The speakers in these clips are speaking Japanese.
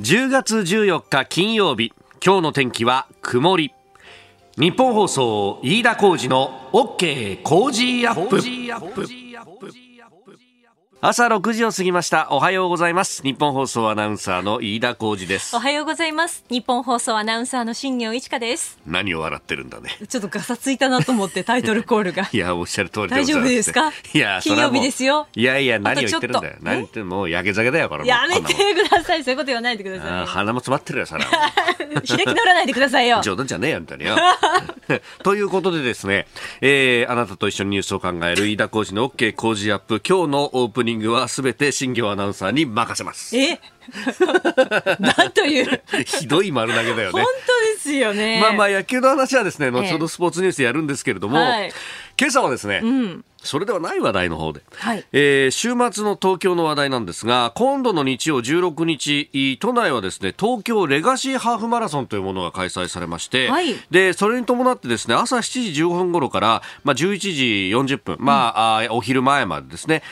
10月14日金曜日。今日の天気は曇り。ニッポン放送飯田浩司の OK Cozy up。朝6時を過ぎました。おはようございます。ニッポン放送アナウンサーの飯田浩司です。おはようございます。ニッポン放送アナウンサーの新行市佳です。何を笑ってるんだね。ちょっとガサついたなと思ってタイトルコールが。いやおっしゃる通りで大丈夫ですか？いや金曜日ですよ。いやいや何を言ってるんだよ。何言ってもうやけ酒だよこれも。やめてください。そういうこと言わないでくださ鼻も詰まってるよそらい 開き直らないでくださいよ。冗談じゃねえよ、みたいなよ。ということでですね、えー、あなたと一緒にニュースを考える飯田浩司の OK 工事アップ。今日のオープニングはすべて新業アナウンサーに任せます。え？なんという？ひどい丸投げだよ本ね。当ですよね。まあまあ野球の話はですね、後ほどスポーツニュースでやるんですけれども、はい。今朝はですね、うん。それではない話題の方で、はい。えー週末の東京の話題なんですが、今度の日曜16日、都内はですね、東京レガシーハーフマラソンというものが開催されまして、はい。で、それに伴ってですね、朝7時15分頃から、まあ、11時40分、まあ、あーお昼前までですね、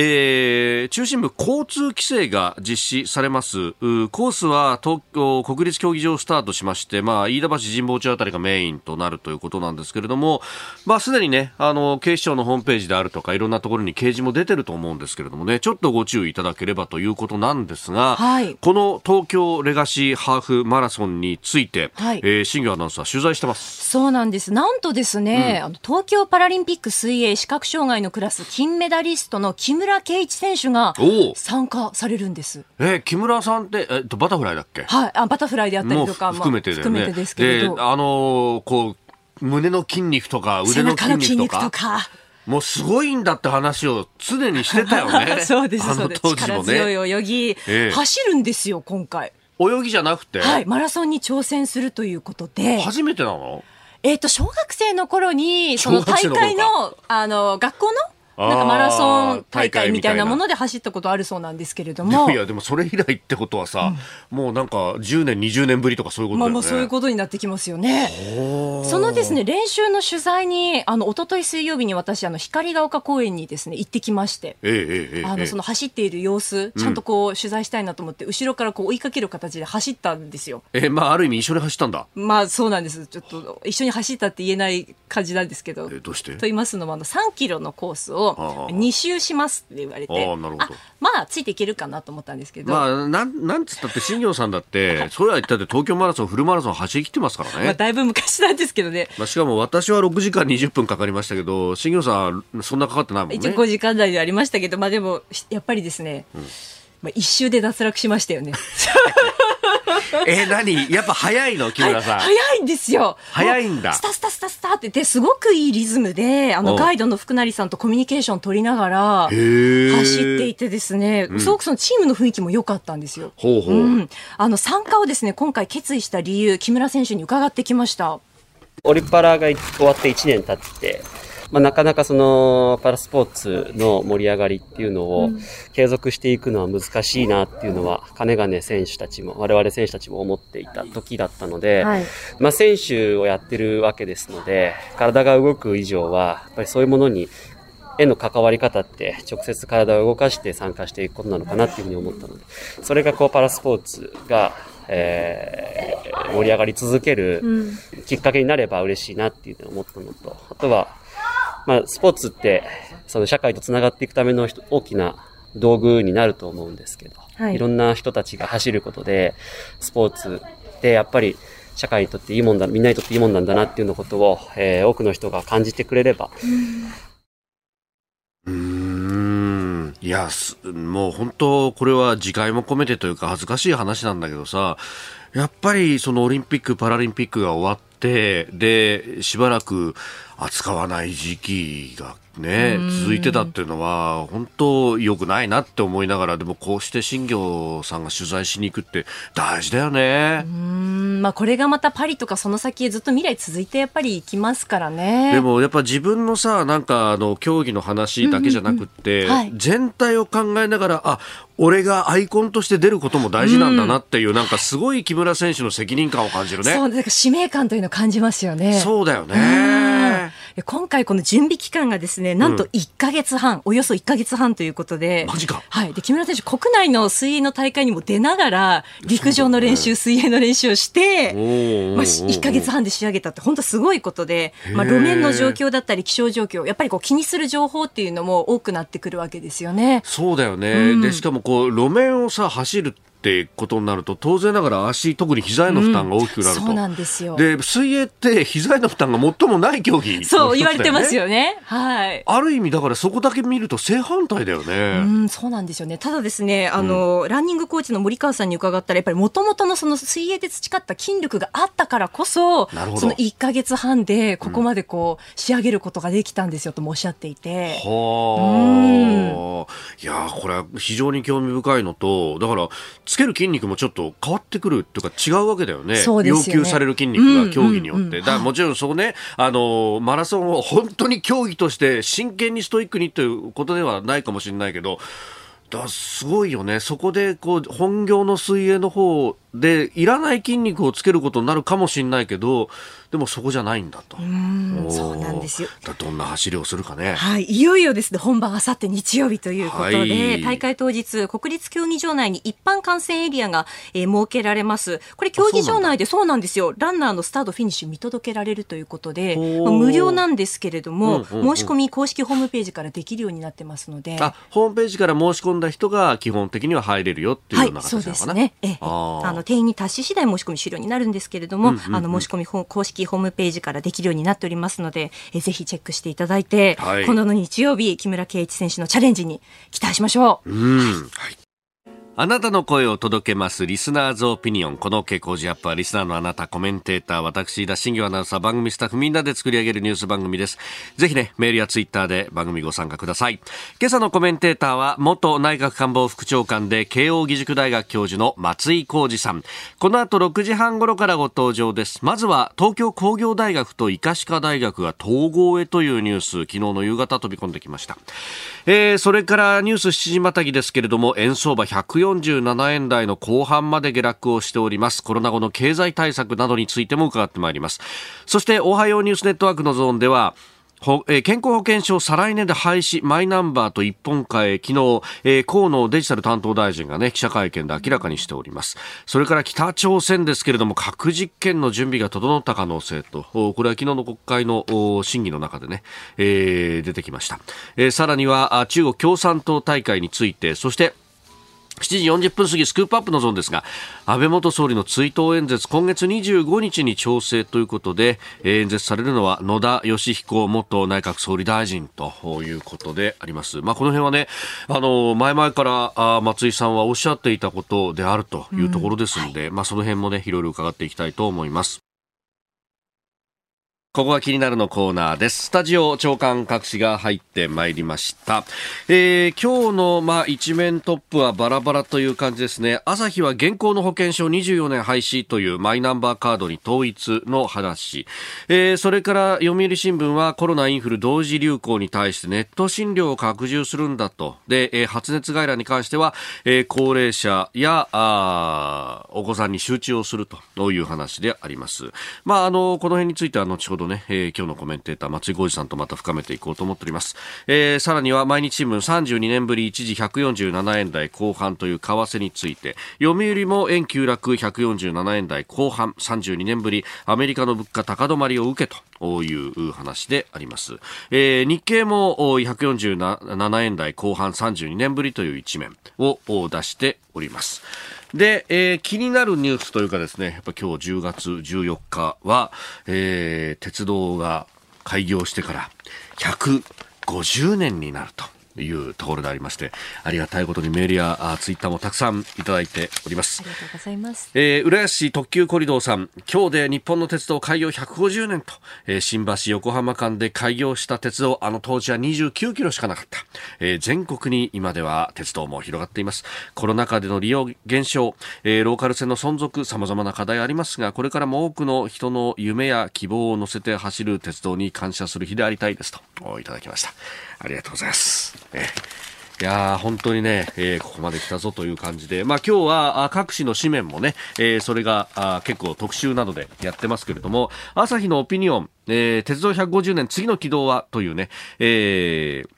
えー中心部交通規制が実施されます。うコースは東京国立競技場をスタートしまして、まあ、飯田橋神保町あたりがメインとなるということなんですけれども、まあ、すでにね、あの、警視庁のホームページであるとか、いろんなところに掲示も出てると思うんですけれどもね、ちょっとご注意いただければということなんですが、はいこの東京レガシーハーフマラソンについて、はいえー新業アナウンサー取材してます。そうなんです。なんとですね、あの東京パラリンピック水泳視覚障害のクラス金メダリストの木村敬一選手が参加されるんです。えー木村さんって、えっと、バタフライだっけ？はい、あバタフライであったりとか、含めてね。まあ含めてですけれど、であのーこう、胸の筋肉とか腕の筋肉とか。もうすごいんだって話を常にしてたよね。そうです、あのそうです。当時も力強ね。い泳ぎ、ええ走るんですよ、今回。泳ぎじゃなくて、はい、マラソンに挑戦するということで、初めてなの？えっ、と、小学生の頃に、その大会の、あの、学校の、なんかマラソン大会みたいなもので走ったことあるそうなんですけれども、いや、でもそれ以来ってことはさ、もうなんか10年、20年ぶりとかそういうことだよね。まあそういうことになってきますよね。そのですね、練習の取材に、あの、一昨日水曜日に私、あの、光が丘公園にですね、行ってきまして、えええあの、その走っている様子、ちゃんとこう、取材したいなと思って、後ろからこう追いかける形で走ったんですよ。えまあ、ある意味一緒に走ったんだ。まあそうなんです。ちょっと一緒に走ったって言えない感じなんですけど。えどうして？と言いますのも、あの3キロのコースをああ2周しますって言われて、あまあついていけるかなと思ったんですけど、まあ、なん、なんつったって、新業さんだって、それは言ったって東京マラソン、フルマラソン走り切ってますからね。まあだいぶ昔なんですけどね。まあ、しかも私は6時間20分かかりましたけど、新業さん、そんなかかってないもんね。一応5時間台でありましたけど、まあでも、やっぱりですね、まあ一周で脱落しましたよね。え、何？やっぱ早いの？木村さん。早いんですよ。早いんだスタスタスタスタってて、すごくいいリズムで、あの、ガイドの福成さんとコミュニケーション取りながら、走っていてですね、すごくそのチームの雰囲気も良かったんですよ。ほうほう。うん、あの参加をですね今回決意した理由木村選手に伺ってきましたオリパラが終わって1年経って、まあ、なかなかそのパラスポーツの盛り上がりっていうのを継続していくのは難しいなっていうのは、金金選手たちも、我々選手たちも思っていた時だったので、はい。まあ、選手をやってるわけですので、体が動く以上は、やっぱりそういうものに、への関わり方って直接体を動かして参加していくことなのかなっていうふうに思ったので、それがこうパラスポーツが、えー盛り上がり続けるきっかけになれば嬉しいなっていうふうに思ったのと、あとは、まあ、スポーツって、その社会とつながっていくための人大きな道具になると思うんですけど、はい。いろんな人たちが走ることで、スポーツってやっぱり社会にとっていいもんだ、みんなにとっていいもんなんだなっていうのことを、えー多くの人が感じてくれれば、うーん。いや、すもう本当、これは自戒も込めてというか恥ずかしい話なんだけどさ、やっぱりそのオリンピック・パラリンピックが終わって、で、しばらく扱わない時期がね、続いてたっていうのは、本当良くないなって思いながら、でもこうして新業さんが取材しに行くって大事だよね。うん。まあこれがまたパリとかその先へずっと未来続いてやっぱり行きますからね。でもやっぱ自分のさ、なんかあの競技の話だけじゃなくって、うん。うんうんはい。全体を考えながら、あ、俺がアイコンとして出ることも大事なんだなっていう、なんかすごい木村選手の責任感を感じるね。そうなんか使命感というのを感じますよね。そうだようん。ね。今回この準備期間がですね、なんと1ヶ月半、うん、およそ1ヶ月半ということで、マジか。はい。で、木村選手、国内の水泳の大会にも出ながら、陸上の練習、ね、水泳の練習をして、まあ、1ヶ月半で仕上げたって、本当すごいことで、まあ、路面の状況だったり、気象状況、やっぱりこう気にする情報っていうのも多くなってくるわけですよね。そうだよね。うん、で、しかもこう、路面をさ、走るってことになると当然ながら足特に膝への負担が大きくなると、うん、そうなんですよ。で水泳って膝への負担が最もない競技、ね、そう言われてますよね。はい。ある意味だからそこだけ見ると正反対だよね。うんそうなんですよね。ただですねあの、うん、ランニングコーチの森川さんに伺ったらやっぱりもともとのその水泳で培った筋力があったからこそなるほど。その1か月半でここまでこう、仕上げることができたんですよともおっしゃっていて、はあ、いやこれは非常に興味深いのとだからつける筋肉もちょっと変わってくるというか違うわけだよね。よね要求される筋肉が競技によって。うんうんうん、だもちろんそこね、あの、マラソンを本当に競技として真剣にストイックにということではないかもしれないけど、だすごいよね。そこで、こう、本業の水泳の方で、いらない筋肉をつけることになるかもしれないけど、でもそこじゃないんだと。そうなんですよ。どんな走りをするかね。はい。いよいよですね、本番あさって日曜日ということで、はい、大会当日、国立競技場内に一般観戦エリアが、えー、設けられます。これ競技場内でそうなんですよ。ランナーのスタート、フィニッシュ見届けられるということで、まあ、無料なんですけれども、うんうんうん、申し込み公式ホームページからできるようになってますので。あ、ホームページから申し込んだ人が基本的には入れるよっていうような形なのかな、はい、そうですね。ええ、ああの、定員に達し次第申し込み終了になるんですけれども、うんうんうん、あの、申し込み公式ホームページからできるようになっておりますので、えぜひチェックしていただいて、はい、今度の日曜日、木村敬一選手のチャレンジに期待しましょう。うん、はいあなたの声を届けますリスナーズオピニオン。この傾向ジアップはリスナーのあなた、コメンテーター、私、田新業アナウンサー、番組スタッフみんなで作り上げるニュース番組です。ぜひね、メールやツイッターで番組ご参加ください。今朝のコメンテーターは、元内閣官房副長官で慶応義塾大学教授の松井浩二さん。この後6時半頃からご登場です。まずは、東京工業大学と医科歯科大学が統合へというニュース、昨日の夕方飛び込んできました。えー、それからニュース7時またぎですけれども、円相場147円台の後半まで下落をしております。コロナ後の経済対策などについても伺ってまいります。そして、おはようニュースネットワークのゾーンでは、え健康保険証再来年で廃止、マイナンバーと一本化え、昨日、えー、河野デジタル担当大臣がね、記者会見で明らかにしております。それから北朝鮮ですけれども、核実験の準備が整った可能性と、これは昨日の国会の審議の中でね、えー、出てきました。えー、さらには、中国共産党大会について、そして、7時40分過ぎスクープアップのゾーンですが安倍元総理の追悼演説今月25日に調整ということで演説されるのは野田義彦元内閣総理大臣ということであります、まあ、この辺はねあの前々から松井さんはおっしゃっていたことであるというところですので、うんはい、まあ、その辺もねいろいろ伺っていきたいと思いますここが気になるのコーナーです。スタジオ長官各紙が入ってまいりました。えー、今日の、まあ、一面トップはバラバラという感じですね。朝日は現行の保険証24年廃止というマイナンバーカードに統一の話。えー、それから読売新聞はコロナインフル同時流行に対してネット診療を拡充するんだと。で、えー、発熱外来に関しては、えー、高齢者やあお子さんに集中をするという話であります。まあ、あの、この辺については後ほどね、えー、今日のコメンテーター松井浩二さんとまた深めていこうと思っております。えー、さらには毎日新聞32年ぶり一時147円台後半という為替について、読売も円急落147円台後半32年ぶりアメリカの物価高止まりを受けという話であります。えー、日経も147円台後半32年ぶりという一面を出しております。で、えー、気になるニュースというかですね、やっぱ今日10月14日は、えー、鉄道が開業してから150年になると。いうところでありまして、ありがたいことにメールやあツイッターもたくさんいただいております。ありがとうございます。えー、浦安市特急コリドーさん、今日で日本の鉄道開業150年と、えー、新橋横浜間で開業した鉄道、あの当時は29キロしかなかった。えー、全国に今では鉄道も広がっています。コロナ禍での利用減少、えー、ローカル線の存続、様々な課題ありますが、これからも多くの人の夢や希望を乗せて走る鉄道に感謝する日でありたいですと、いただきました。ありがとうございます。えいやー本当にね、えーここまで来たぞという感じで、まあ今日は各紙の紙面もね、えーそれがあ結構特集などでやってますけれども、朝日のオピニオン、えー鉄道150年次の軌道はというね、えー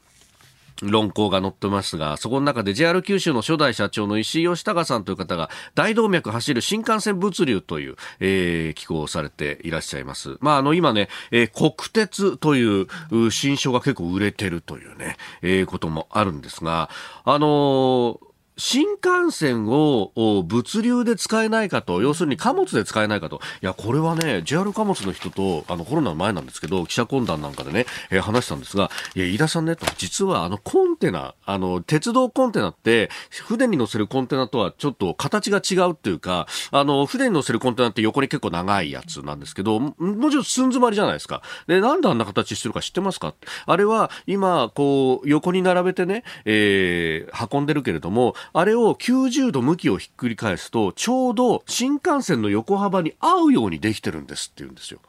論考が載ってますが、そこの中で JR 九州の初代社長の石井義孝さんという方が、大動脈走る新幹線物流という、えー、寄稿をされていらっしゃいます。まあ、あの、今ね、えー国鉄というう新書が結構売れてるというね、えーこともあるんですが、あのー新幹線をお物流で使えないかと、要するに貨物で使えないかと。いや、これはね、JR 貨物の人と、あの、コロナの前なんですけど、記者懇談なんかでね、えー話したんですが、いや、飯田さんね、と、実はあの、コンテナ、あの、鉄道コンテナって、船に乗せるコンテナとはちょっと形が違うっていうか、あの、船に乗せるコンテナって横に結構長いやつなんですけど、ももちろん寸詰まりじゃないですか。で、なんであんな形してるか知ってますか？あれは、今、こう、横に並べてね、えー運んでるけれども、あれを90度向きをひっくり返すと、ちょうど新幹線の横幅に合うようにできてるんですって言うんですよ。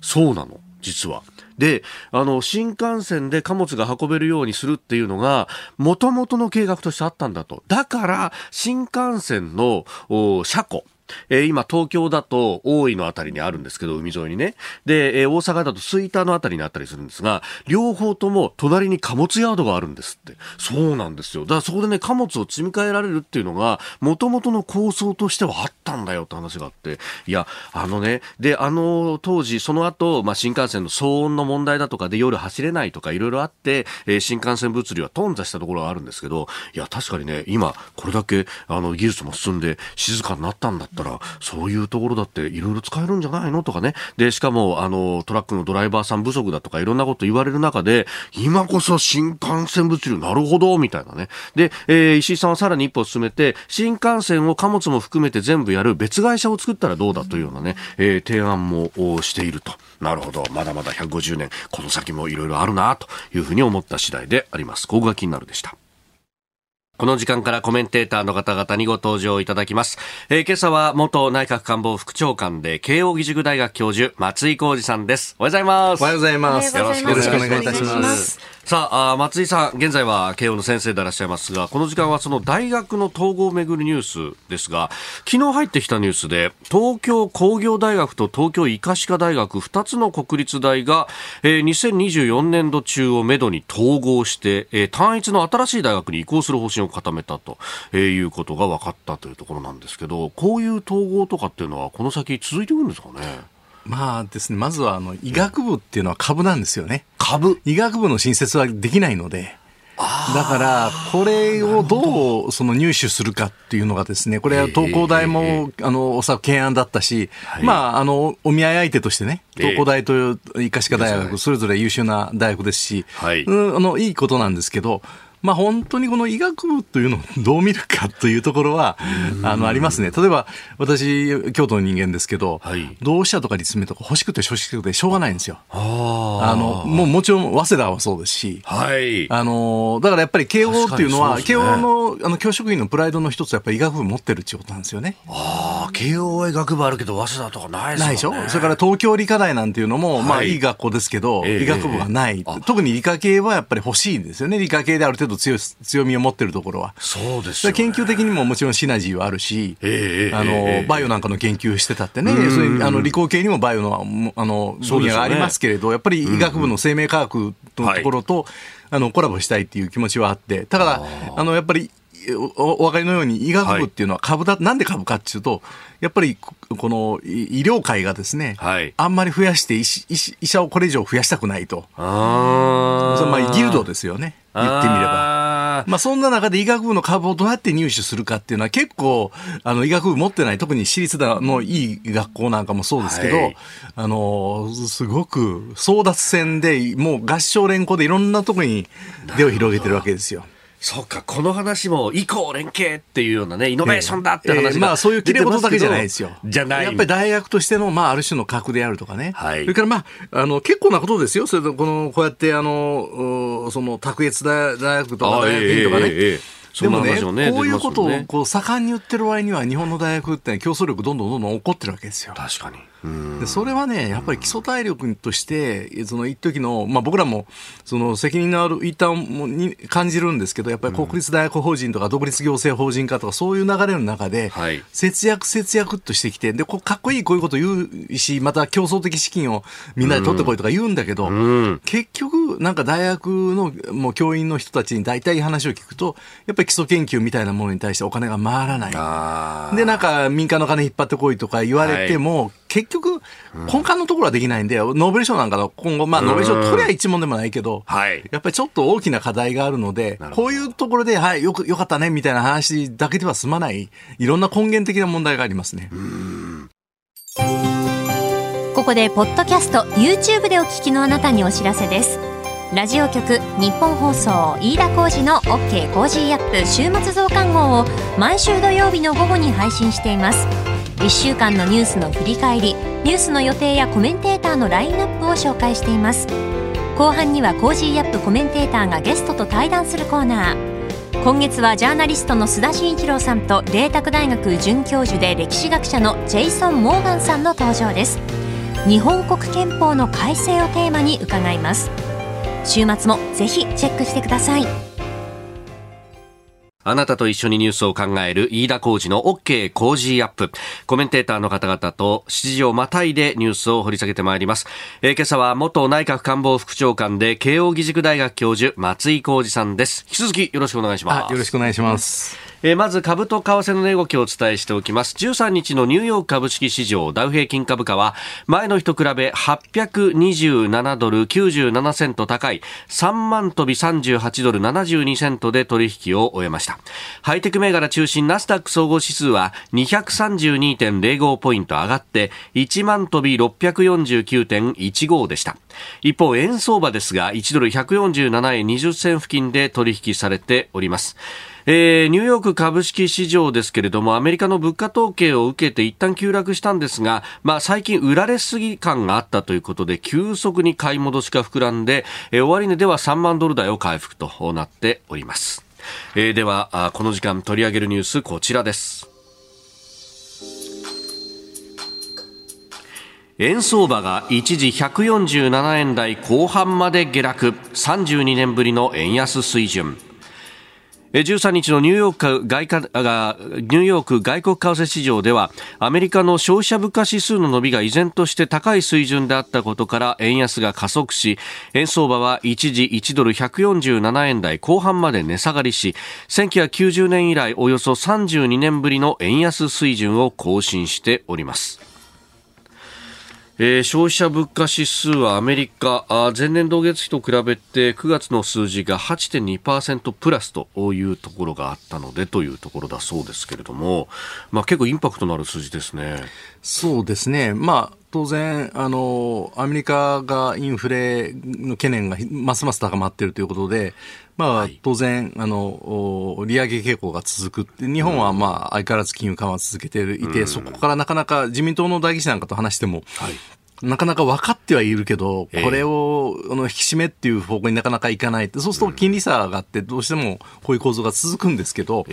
そうなの、実は。で、あの、新幹線で貨物が運べるようにするっていうのが、もともとの計画としてあったんだと。だから、新幹線の車庫。えー今、東京だと大井のあたりにあるんですけど、海沿いにね。で、えー大阪だと吹田のあたりにあったりするんですが、両方とも隣に貨物ヤードがあるんですって。そうなんですよ。だからそこでね、貨物を積み替えられるっていうのが、元々の構想としてはあったんだよって話があって。いや、あのね、で、あの当時、その後、まあ、新幹線の騒音の問題だとかで夜走れないとかいろいろあって、えー新幹線物流は頓挫したところがあるんですけど、いや、確かにね、今、これだけ、あの、技術も進んで静かになったんだったら、そういうところだっていろいろ使えるんじゃないの？とかね。で、しかも、あの、トラックのドライバーさん不足だとかいろんなこと言われる中で、今こそ新幹線物流なるほど、みたいなね。で、えー石井さんはさらに一歩進めて、新幹線を貨物も含めて全部やる別会社を作ったらどうだというようなね、えー提案もしていると。なるほど。まだまだ150年、この先もいろいろあるな、というふうに思った次第であります。ここが気になるでした。この時間からコメンテーターの方々にご登場いただきます。えー今朝は元内閣官房副長官で慶應義塾大学教授松井浩二さんです。おはようございます。おはようございます。よろしくお願いいたし。ますさああ松井さん、現在は慶応の先生でいらっしゃいますが、この時間はその大学の統合をめぐるニュースですが、昨日入ってきたニュースで、東京工業大学と東京医科歯科大学2つの国立大が、えー2024年度中をめどに統合して、えー単一の新しい大学に移行する方針を固めたと、えーいうことが分かったというところなんですけど、こういう統合とかっていうのは、この先続いていくんですかね？まあですね、まずはあの医学部っていうのは株なんですよね。株。医学部の新設はできないので。だから、これをどうその入手するかっていうのがですね、これは東工大も、あの、おそらく懸案だったし、はいまあ、あの、お見合い相手としてね、ええ東工大と医科歯科大学、それぞれ優秀な大学ですし、あの、いいことなんですけど、まあ本当にこの医学部というのをどう見るかというところは、あの、ありますね。例えば、私、京都の人間ですけど、はい同志社とか立命とか欲しくて欲しくてしょうがないんですよ。ああの、もうもちろん、早稲田はそうですし、はい。あのだからやっぱり慶応っていうのは、ね応のあの教職員のプライドの一つはやっぱり医学部持ってるっていうことなんですよね。ああ、慶応医学部あるけど、早稲田とかないですないでしょ？それから東京理科大なんていうのも、まあはいいい学校ですけど、ええ医学部がない、ええ特に理科系はやっぱり欲しいんですよね。理科系である程度強い強みを持ってるところは。そうですね。研究的にももちろんシナジーはあるし、ええあの、ええ。バイオなんかの研究してたってね、うん。それあの理工系にもバイオのもあの分野がありますけれど、やっぱり医学部の生命科学のところと、あのコラボしたいっていう気持ちはあって、ただ、あのやっぱりおお分かりのように医学部っていうのは株だ、なんで株かっていうと、やっぱりここの医医療界がですね、はいあんまり増やして医師医者をこれ以上増やしたくないと。あまあギルドですよね、言ってみれば。ば。まあ、そんな中で医学部の株をどうやって入手するかっていうのは結構、あの、医学部持ってない、特に私立のいい学校なんかもそうですけど、はいあの、すごく争奪戦で、もう合唱連行でいろんなところに手を広げてるわけですよ。そうか、この話も、以降連携っていうようなね、イノベーションだって話が、ええまあそういう綺麗事だけじゃないですよ。じゃない。やっぱり大学としての、まあある種の格であるとかね。はいそれからまあ、あの、結構なことですよ。それと、この、こうやって、あの、うその、卓越大大学とかあ大学院とかね。ええええええそんなでもねね、こういうことをこう盛んに言ってる割には、日本の大学って競争力どんどんどんどん起こってるわけですよ。確かに。でそれはね、やっぱり基礎体力として、その一時の、まあ、僕らもその責任のある一端に感じるんですけど、やっぱり国立大学法人とか独立行政法人化とか、そういう流れの中で、節約、節約としてきて、でかっこいいこういうこと言うし、また競争的資金をみんなで取ってこいとか言うんだけど、うん、結局、なんか大学のもう教員の人たちに大体話を聞くと、やっぱり基礎研究みたいなものに対してお金が回らない。で、なんか民間の金引っ張ってこいとか言われても、はい。結局、根幹のところはできないんで、ノーベル賞なんかの今後、まあ、ノーベル賞取りゃいいもんでもないけど、はい、やっぱりちょっと大きな課題があるので、こういうところで、はい、よく、よかったね、みたいな話だけでは済まない、いろんな根源的な問題がありますね。ここで、ポッドキャスト、YouTube でお聞きのあなたにお知らせです。ラジオ局日本放送飯田浩司の OK コージーアップ週末増刊号を毎週土曜日の午後に配信しています。1週間のニュースの振り返りニュースの予定やコメンテーターのラインナップを紹介しています。後半には Cozy up コメンテーターがゲストと対談するコーナー。今月はジャーナリストの須田慎一郎さんと麗澤大学准教授で歴史学者のジェイソン・モーガンさんの登場です。日本国憲法の改正をテーマに伺います。週末もぜひチェックしてください。あなたと一緒にニュースを考える飯田浩二の OK 工事アップ。コメンテーターの方々と7時をまたいでニュースを掘り下げてまいります。えー、今朝は元内閣官房副長官で慶応義塾大学教授松井浩二さんです。引き続きよろしくお願いします。よろしくお願いします。えー、まず株と為替の値動きをお伝えしておきます。13日のニューヨーク株式市場ダウ平均株価は前の日と比べ827ドル97セント高い3万飛び38ドル72セントで取引を終えました。ハイテク銘柄中心ナスダック総合指数は232.05ポイント上がって1万飛び649.15でした。一方円相場ですが1ドル147円20銭付近で取引されております。えー、ニューヨーク株式市場ですけれども、アメリカの物価統計を受けて一旦急落したんですが、まあ最近売られすぎ感があったということで、急速に買い戻しが膨らんで、えー、終値では3万ドル台を回復となっております。えー、では、この時間取り上げるニュース、こちらです。円相場が一時147円台後半まで下落32年ぶりの円安水準13日のニューヨーク外ニューヨーク外国為替市場ではアメリカの消費者物価指数の伸びが依然として高い水準であったことから円安が加速し円相場は一時1ドル147円台後半まで値下がりし1990年以来およそ32年ぶりの円安水準を更新しております。えー、消費者物価指数はアメリカあ前年同月比と比べて9月の数字が8.2%プラスというところがあったのでというところだそうですけれども、まあ、結構インパクトのある数字ですね。そうですね、まあ、当然あの、アメリカがインフレの懸念がますます高まっているということで、まあ、当然、あの、利上げ傾向が続く。日本はまあ、相変わらず金融緩和続けていて、そこからなかなか自民党の代議士なんかと話しても、なかなか分かってはいるけど、これを、あの引き締めっていう方向になかなかいかないそうすると金利差があって、どうしてもこういう構造が続くんですけど、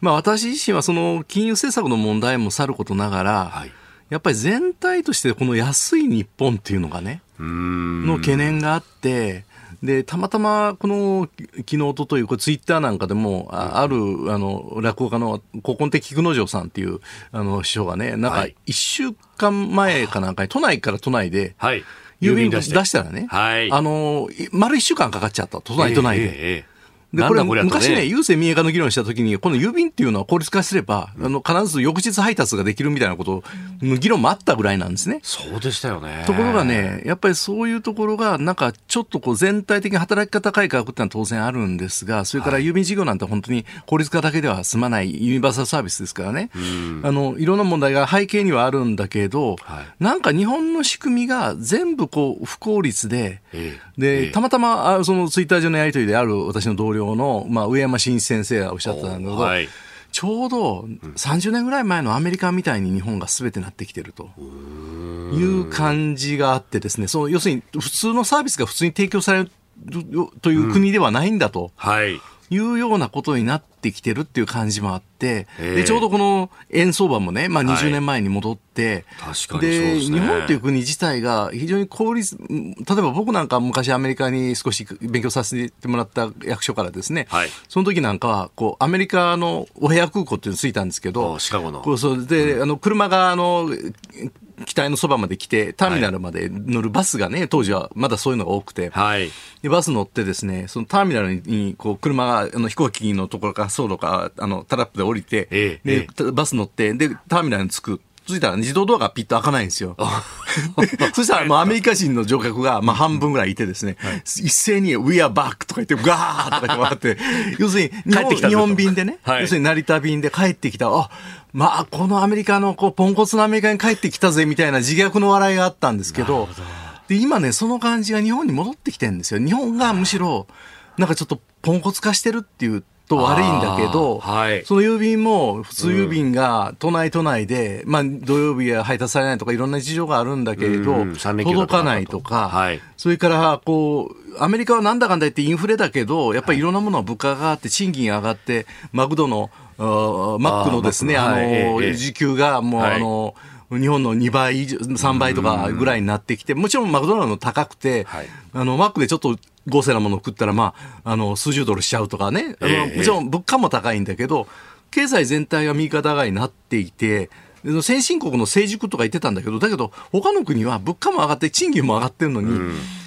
まあ、私自身はその金融政策の問題もさることながら、はい、やっぱり全体としてこの安い日本っていうのがね、の懸念があって、で、たまたま、この、昨日、おととい、これツイッターなんかでも、あある、あの、落語家の古今的菊之丞さんっていう、あの、師匠がね、なんか、一週間前かなんかに、都内から都内で、郵便出したらね、はい、あの、丸一週間かかっちゃった、都内都内で。えーえーで、これ、昔ね、郵政民営化の議論したときに、この郵便っていうのは効率化すれば、あの、必ず翌日配達ができるみたいなことの議論もあったぐらいなんですね。そうでしたよね。ところがね、やっぱりそういうところが、なんか、ちょっとこう、全体的に働き方改革ってのは当然あるんですが、それから郵便事業なんて本当に効率化だけでは済まないユニバーサルサービスですからね。あの、いろんな問題が背景にはあるんだけど、はい、なんか日本の仕組みが全部こう、不効率で、えー、で、えー、たまたま、あそのツイッター上のやりとりである私の同僚の、まあ、上山真一先生がおっしゃってたんだけど、はい、ちょうど30年ぐらい前のアメリカみたいに日本がすべてなってきてると。いう感じがあってですね、その要するに普通のサービスが普通に提供されるという国ではないんだと。はい。いうようなことになってきてるっていう感じもあって、で、ちょうどこの円相場もね、まあ20年前に戻って、はい、確かにで、ね、日本っていう国自体が非常に効率、例えば僕なんか昔アメリカに少し勉強させてもらった役所からですね、はい、その時なんかは、こう、アメリカのお部屋空港っていうのついたんですけど、シカゴの。こうそうん、あの、車が、あの、機体のそばまで来て、ターミナルまで乗るバスがね、当時はまだそういうのが多くて、はい、でバス乗ってですね、そのターミナルに、こう、車が、あの、飛行機のところから、走路か、あの、タラップで降りて、ええ、で、え、バス乗って、で、ターミナルに着く。着いたら自動ドアがピッと開かないんですよ。そしたらもうアメリカ人の乗客がまあ半分ぐらいいてですね、はい、一斉に We are back! とか言って、ガーとか言って回って、要するに日本日本便でね、はい、要するに成田便で帰ってきた、あ、まあ、このアメリカの、こう、ポンコツのアメリカに帰ってきたぜ、みたいな自虐の笑いがあったんですけど、で、今ね、その感じが日本に戻ってきてるんですよ。日本がむしろ、なんかちょっとポンコツ化してるっていうと悪いんだけど、はい、その郵便も普通郵便が都内都内で、うん、まあ土曜日は配達されないとかいろんな事情があるんだけれど、うん、届かないとか、はい、それからこう、アメリカはなんだかんだ言ってインフレだけど、やっぱりいろんなものは物価が上がって、賃金が上がって、マクドのマックのですね、あの、時給がもう、あの、日本の2倍以上、3倍とかぐらいになってきて、もちろんマクドナルドの高くて、あの、マックでちょっと豪勢なものを食ったら、まあ、あの、数十ドルしちゃうとかね、あのもちろん物価も高いんだけど、経済全体が右肩上がりになっていて、先進国の成熟とか言ってたんだけど、だけど、他の国は物価も上がって賃金も上がってるのに、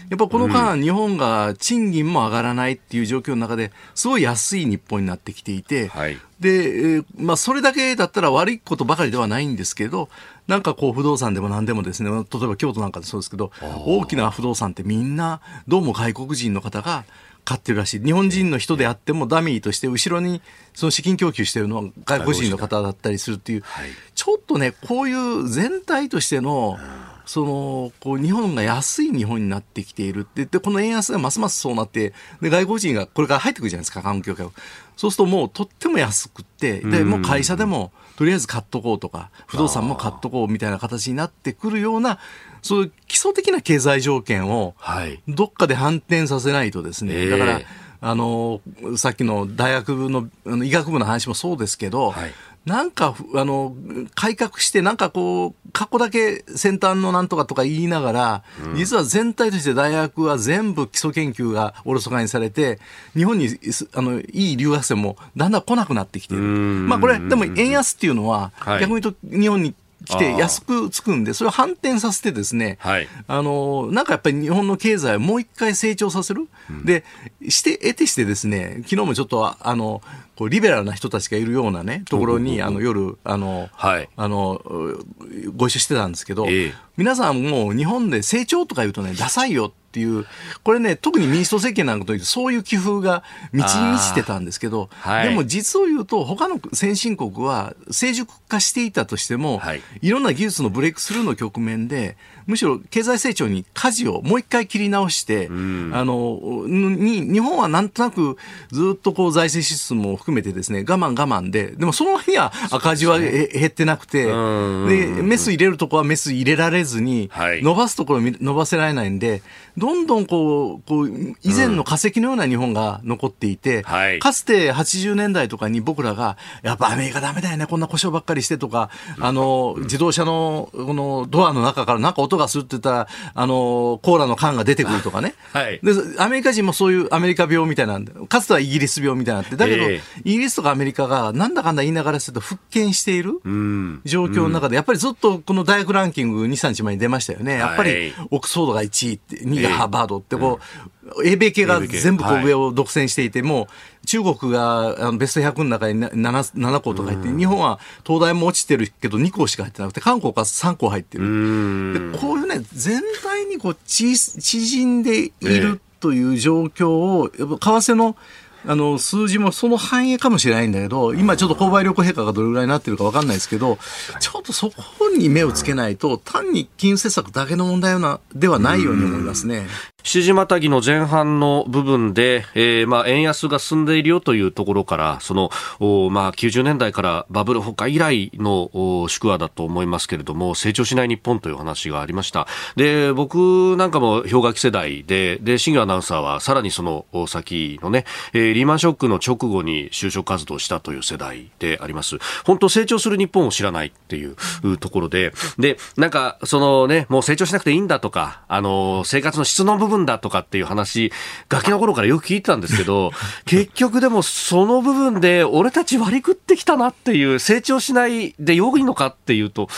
やっぱこの間、日本が賃金も上がらないっていう状況の中ですごい安い日本になってきていて、はい、で、まあ、それだけだったら悪いことばかりではないんですけど、なんかこう不動産でも何でもですね、例えば京都なんかでそうですけど、大きな不動産ってみんな、どうも外国人の方が買ってるらしい。日本人の人であってもダミーとして後ろにその資金供給してるのは外国人の方だったりするっていう、ちょっとね、こういう全体としての、そのこう日本が安い日本になってきているってでこの円安がますますそうなってで外国人がこれから入ってくるじゃないですか環境界そうするともうとっても安くってでもう会社でもとりあえず買っとこうとか不動産も買っとこうみたいな形になってくるようなそういう基礎的な経済条件をどっかで反転させないとですね、だからあのさっきの大学の医学部の話もそうですけど、はいなんか、あの、改革して、なんかこう、過去だけ先端のなんとかとか言いながら、うん、実は全体として大学は全部基礎研究がおろそかにされて、日本に、あの、いい留学生もだんだん来なくなってきている。まあこれ、でも円安っていうのは、逆に言うと日本に来て安くつくんで、それを反転させてですね、はい、あの、なんかやっぱり日本の経済をもう一回成長させる。うん、で、して、得てしてですね、昨日もちょっと、あの、こうリベラルな人たちがいるようなね、ところに、あの、夜、あの、はい、あの、ご一緒してたんですけど、え皆さんもう日本で成長とか言うとね、ダサいよっていう、これね、特に民主党政権なんかというと、そういう寄付が満ち満ちてたんですけど、はい、でも実を言うと、他の先進国は成熟化していたとしても、はい、いろんな技術のブレイクスルーの局面で、むしろ経済成長に舵をもう一回切り直して、あの、に、日本はなんとなくずっとこう財政支出も含めてですね、我慢我慢で、でもその割には赤字は減ってなくて、で、メス入れるとこはメス入れられずに、伸ばすところ伸ばせられないんで、どんどんこう、こう、以前の化石のような日本が残っていて、はい、かつて80年代とかに僕らが、やっぱアメリカダメだよね、こんな故障ばっかりしてとか、あの、自動車の、このドアの中からなんか音がするって言ったら、あの、コーラの缶が出てくるとかね。はい。で、アメリカ人もそういうアメリカ病みたいなんで、かつてはイギリス病みたいなって、だけど、えー、イギリスとかアメリカがなんだかんだ言いながらすると復権している状況の中で、やっぱりずっとこの大学ランキング2、3日前に出ましたよね。やっぱり、オックスフォードが1位って、2位がハーバードってこう、英米系が全部こう上を独占していて、もう中国があのベスト100の中に 7, 7校とか入って、日本は東大も落ちてるけど2校しか入ってなくて、韓国が3校入ってる。でこういうね、全体にこう縮んでいるという状況を、為替のあの数字もその反映かもしれないんだけど、今ちょっと購買力陛下がどれぐらいになってるか分かんないですけど、ちょっとそこに目をつけないと、単に金融政策だけの問題ではないように思いますね。7時またぎの前半の部分で、えー、まあ円安が進んでいるよというところから、その、おまあ90年代からバブル崩壊以来のお宿話だと思いますけれども、成長しない日本という話がありました。で、僕なんかも氷河期世代で、で、新業アナウンサーはさらにその先のね、えー、リーマンショックの直後に就職活動したという世代であります。本当成長する日本を知らないっていうところで、で、なんか、そのね、もう成長しなくていいんだとか、あの、生活の質の部分だとかっていう話、ガキの頃からよく聞いてたんですけど、結局でもその部分で俺たち割り食ってきたなっていう、成長しないで良いのかっていうと、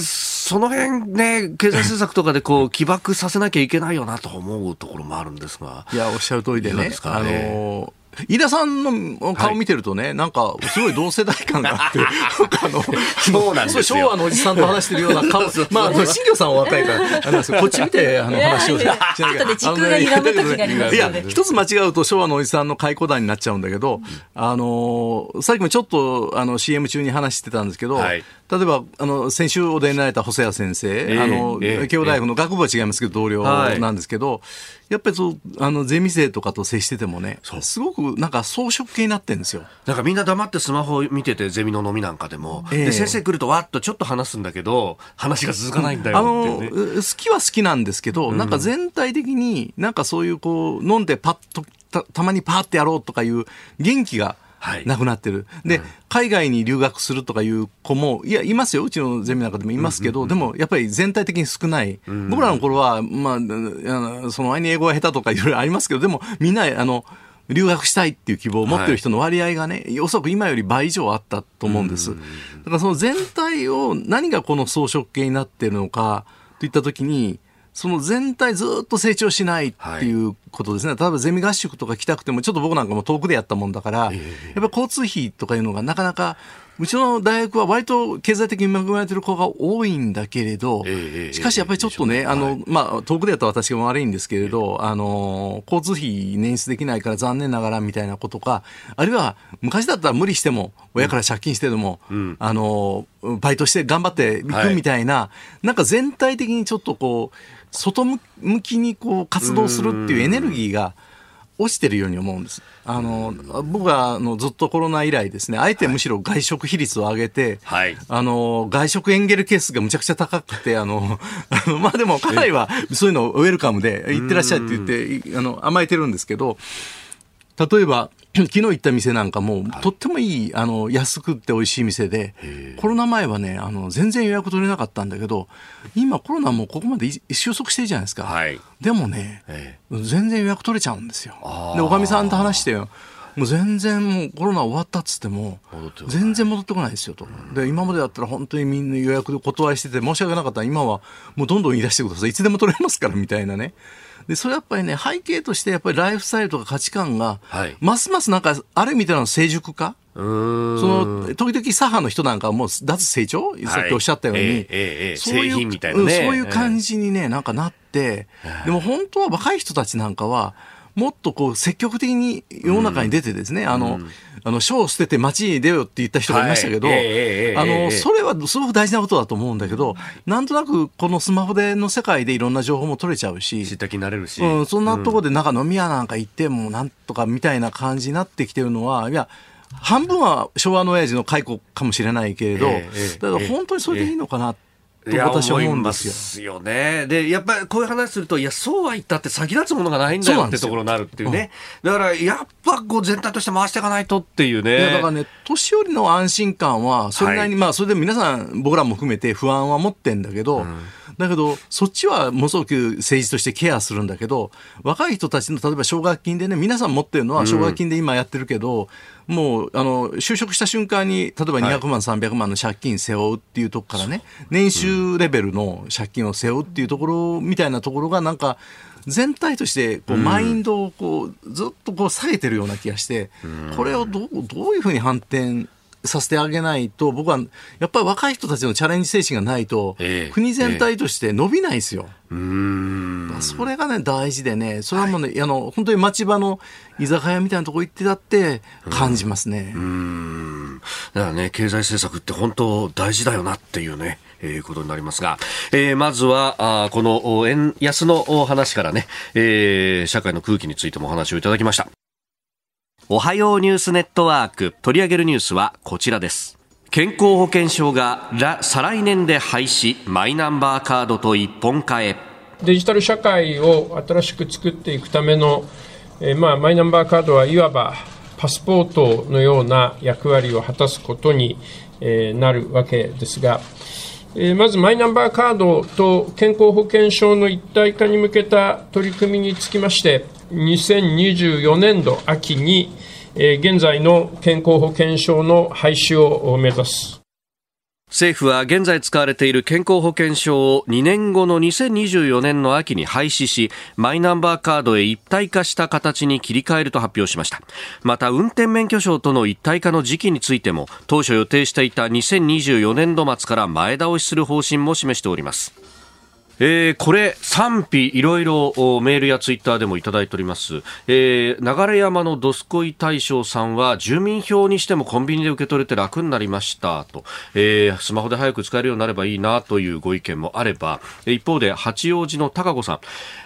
その辺ね、経済政策とかでこう、起爆させなきゃいけないよなと思うところもあるんですが。いや、おっしゃる通りでね。あのー飯田さんの顔見てるとね、はい、なんか、すごい同世代感があって、あの、そうなんです昭和のおじさんと話してるような顔、まあ、新庄さんは若いから、こっち見て、あの話をしないいや、一つ間違うと昭和のおじさんの解雇団になっちゃうんだけど、あの、さっきもちょっと、あの、CM 中に話してたんですけど、はい、例えば、あの、先週お出になられた細谷先生、えー、あの、えー、慶応大学の学部は違いますけど、同僚なんですけど、やっぱりそう、あの、ゼミ生とかと接しててもね、すごくなんか装飾系になってるんですよ。なんかみんな黙ってスマホ見てて、ゼミの飲みなんかでも、えー、で先生来るとわっとちょっと話すんだけど、話が続かないんだよ、ね、あの、好きは好きなんですけど、うん、なんか全体的になんかそういうこう、飲んでパッとたたまにパーってやろうとかいう元気がなくなってる。で、うん、海外に留学するとかいう子も、いや、いますよ。うちのゼミなんかでもいますけど、うんうんうん、でもやっぱり全体的に少ない。うん、僕らの頃は、まあ、その前に英語が下手とかいろいろありますけど、でもみんな、あの、留学したいっていう希望を持ってる人の割合がね、はい、おそらく今より倍以上あったと思うんです。だからその全体を何がこの装飾系になってるのかといったときに、その全体ずっと成長しないっていうことですね、はい、例えばゼミ合宿とか来たくても、ちょっと僕なんかも遠くでやったもんだから、えー、やっぱり交通費とかいうのがなかなかうちの大学は割と経済的に恵まれてる子が多いんだけれど、しかしやっぱりちょっとね、あの、まあ、遠くでやった私が悪いんですけれど、あの、交通費捻出できないから残念ながらみたいなことか、あるいは昔だったら無理しても、親から借金してでも、あの、バイトして頑張っていくみたいな、なんか全体的にちょっとこう、外向きにこう活動するっていうエネルギーが、落ちてるように思うんです。あの、僕はあのずっとコロナ以来ですね、あえてむしろ外食比率を上げて、はい、あの、外食エンゲル係数がむちゃくちゃ高くて、あの、あのまあでも家内はそういうのウェルカムで、行ってらっしゃいって言って、あの、甘えてるんですけど、例えば、昨日行った店なんかも、とってもいい、あの、安くって美味しい店で、コロナ前はね、あの、全然予約取れなかったんだけど、今コロナもここまで収束してるじゃないですか。はい、でもね、全然予約取れちゃうんですよ。で、おかみさんと話して、もう全然もうコロナ終わったっつっても、全然戻ってこないですよと。で、今までだったら本当にみんな予約で断りしてて申し訳なかったら今はもうどんどん言い出してください。いつでも取れますからみたいなね。で、それやっぱりね、背景としてやっぱりライフスタイルとか価値観が、はい、ますますなんか、ある意味での成熟化？その、時々左派の人なんかもう脱成長、はい、さっきおっしゃったように、えーえー、そういう、ね、そういう感じにね、なんかなって、でも本当は若い人たちなんかは、もっとこう積極的に世の中に出てですね、うん、あの、うん、あの、書を捨てて街に出ようって言った人がいましたけど、あの、それはすごく大事なことだと思うんだけど、なんとなくこのスマホでの世界でいろんな情報も取れちゃうし、知った気になれるし、うん、そんなところでなんか飲み屋なんか行ってもなんとかみたいな感じになってきてるのは、いや、半分は昭和の親父の解雇かもしれないけれど、えー、だから本当にそれでいいのかなって。と私は思うんですよ。ね。で、やっぱりこういう話すると、いや、そうは言ったって先立つものがないんだよってところになるっていうね。うん、だから、やっぱこう全体として回していかないとっていうね。いや、だからね、年寄りの安心感は、それなりに、はい、まあ、それで皆さん、僕らも含めて不安は持ってんだけど、うんだけど、そっちはものすごく政治としてケアするんだけど、若い人たちの例えば奨学金でね、皆さん持ってるのは奨学金で今やってるけど、うん、もうあの就職した瞬間に、例えば200万、はい、300万の借金背負うっていうとこからね、年収レベルの借金を背負うっていうところみたいなところが、なんか、全体としてこうマインドをこうずっとこう下げてるような気がして、これをどうどういうふうに反転させてあげないと、僕はやっぱり若い人たちのチャレンジ精神がないと、えー、国全体として伸びないですよ。えー、それがね、大事でね、それはもうね、はい、あの本当に町場の居酒屋みたいなとこ行ってだって感じますね。うんだからね、経済政策って本当大事だよなっていうね。いうことになりますが、えー、まずはあこの円安の話からね、えー、社会の空気についてもお話をいただきましたおはようニュースネットワーク。取り上げるニュースはこちらです。健康保険証が再来年で廃止マイナンバーカードと一本化へ。デジタル社会を新しく作っていくための、えー、まあ、マイナンバーカードはいわばパスポートのような役割を果たすことに、えー、なるわけですが、まずマイナンバーカードと健康保険証の一体化に向けた取り組みにつきまして、2024年度秋に、えー、現在の健康保険証の廃止を目指す。政府は現在使われている健康保険証を2年後の2024年の秋に廃止しマイナンバーカードへ一体化した形に切り替えると発表しました。また運転免許証との一体化の時期についても当初予定していた2024年度末から前倒しする方針も示しております。えー、これ賛否いろいろメールやツイッターでもいただいております、えー、流山のどすこい大将さんは住民票にしてもコンビニで受け取れて楽になりましたと、えー、スマホで早く使えるようになればいいなというご意見もあれば。一方で八王子の高子さん、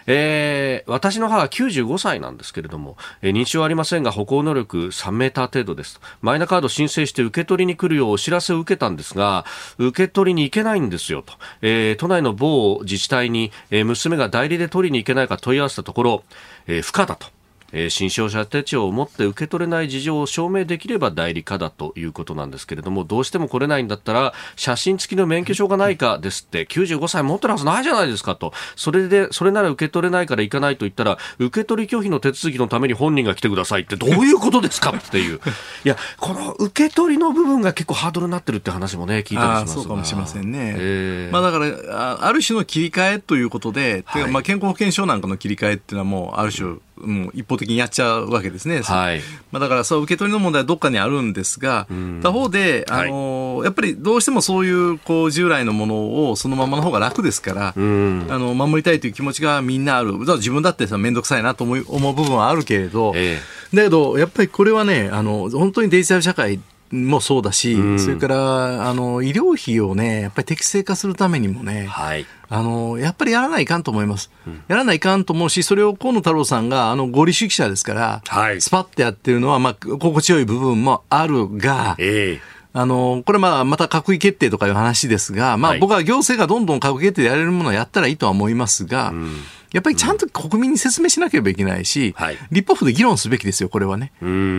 えー、私の母は95歳なんですけれども、えー、認知症ありませんが歩行能力3メーター程度です。マイナカード申請して受け取りに来るようお知らせを受けたんですが受け取りに行けないんですよと、えー、都内の某自自治体に、えー、娘が代理で取りに行けないか問い合わせたところ、えー、不可だと。えー、新商者手帳を持って受け取れない事情を証明できれば代理可だということなんですけれどもどうしても来れないんだったら写真付きの免許証がないか ですって。95歳持ってるはずないじゃないですかと。それでそれなら受け取れないから行かないと言ったら受け取り拒否の手続きのために本人が来てくださいってどういうことですかっていう。いやこの受け取りの部分が結構ハードルになってるって話もね聞いたりしますそうかもしれませんね、えー、まあ、だからある種の切り替えということで、はい、まあ、健康保険証なんかの切り替えっていうのはもうある種もう一方的にやっちゃうわけですね。はい。まあだからそう受け取りの問題はどっかにあるんですが、他方で、あの、はい、やっぱりどうしてもそういうこう従来のものをそのままの方が楽ですから、あの守りたいという気持ちがみんなある。自分だってさ面倒くさいなと思う思う部分はあるけれど、ええ、だけどやっぱりこれはね、あの本当にデジタル社会もそうだし、うん、それからあの医療費をね、やっぱり適正化するためにもね、はい、あのやっぱりやらないかんと思います、うん、やらないかんと思うし、それを河野太郎さんがあの合理主義者ですから、はい、スパッてやってるのは、まあ、心地よい部分もあるが、えーあの、これまあまた閣議決定とかいう話ですが、まあ僕は行政がどんどん閣議決定でやれるものをやったらいいとは思いますが、うん。やっぱりちゃんと国民に説明しなければいけないし、うんはい、立法府で議論すべきですよ、これはね。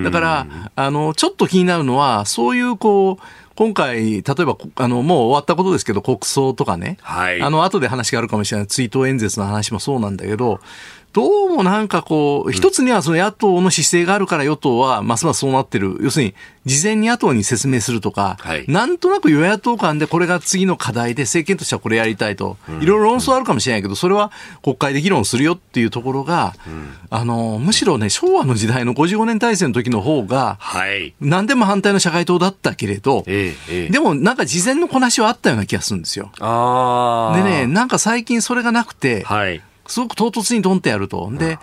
だから、あの、ちょっと気になるのは、そういうこう、今回、例えば、あの、もう終わったことですけど、国葬とかね、はい、あの、後で話があるかもしれない追悼演説の話もそうなんだけど、どうもなんかこう、一つにはその野党の姿勢があるから与党はますますそうなってる。要するに、事前に野党に説明するとか、はい、なんとなく与野党間でこれが次の課題で政権としてはこれやりたいと、いろいろ論争あるかもしれないけど、それは国会で議論するよっていうところが、うん、あの、むしろね、昭和の時代の55年体制の時の方が、はい、何でも反対の社会党だったけれど、ええでもなんか事前のこなしはあったような気がするんですよ。でね、なんか最近それがなくて、はいすごく唐突にドンってやると。で、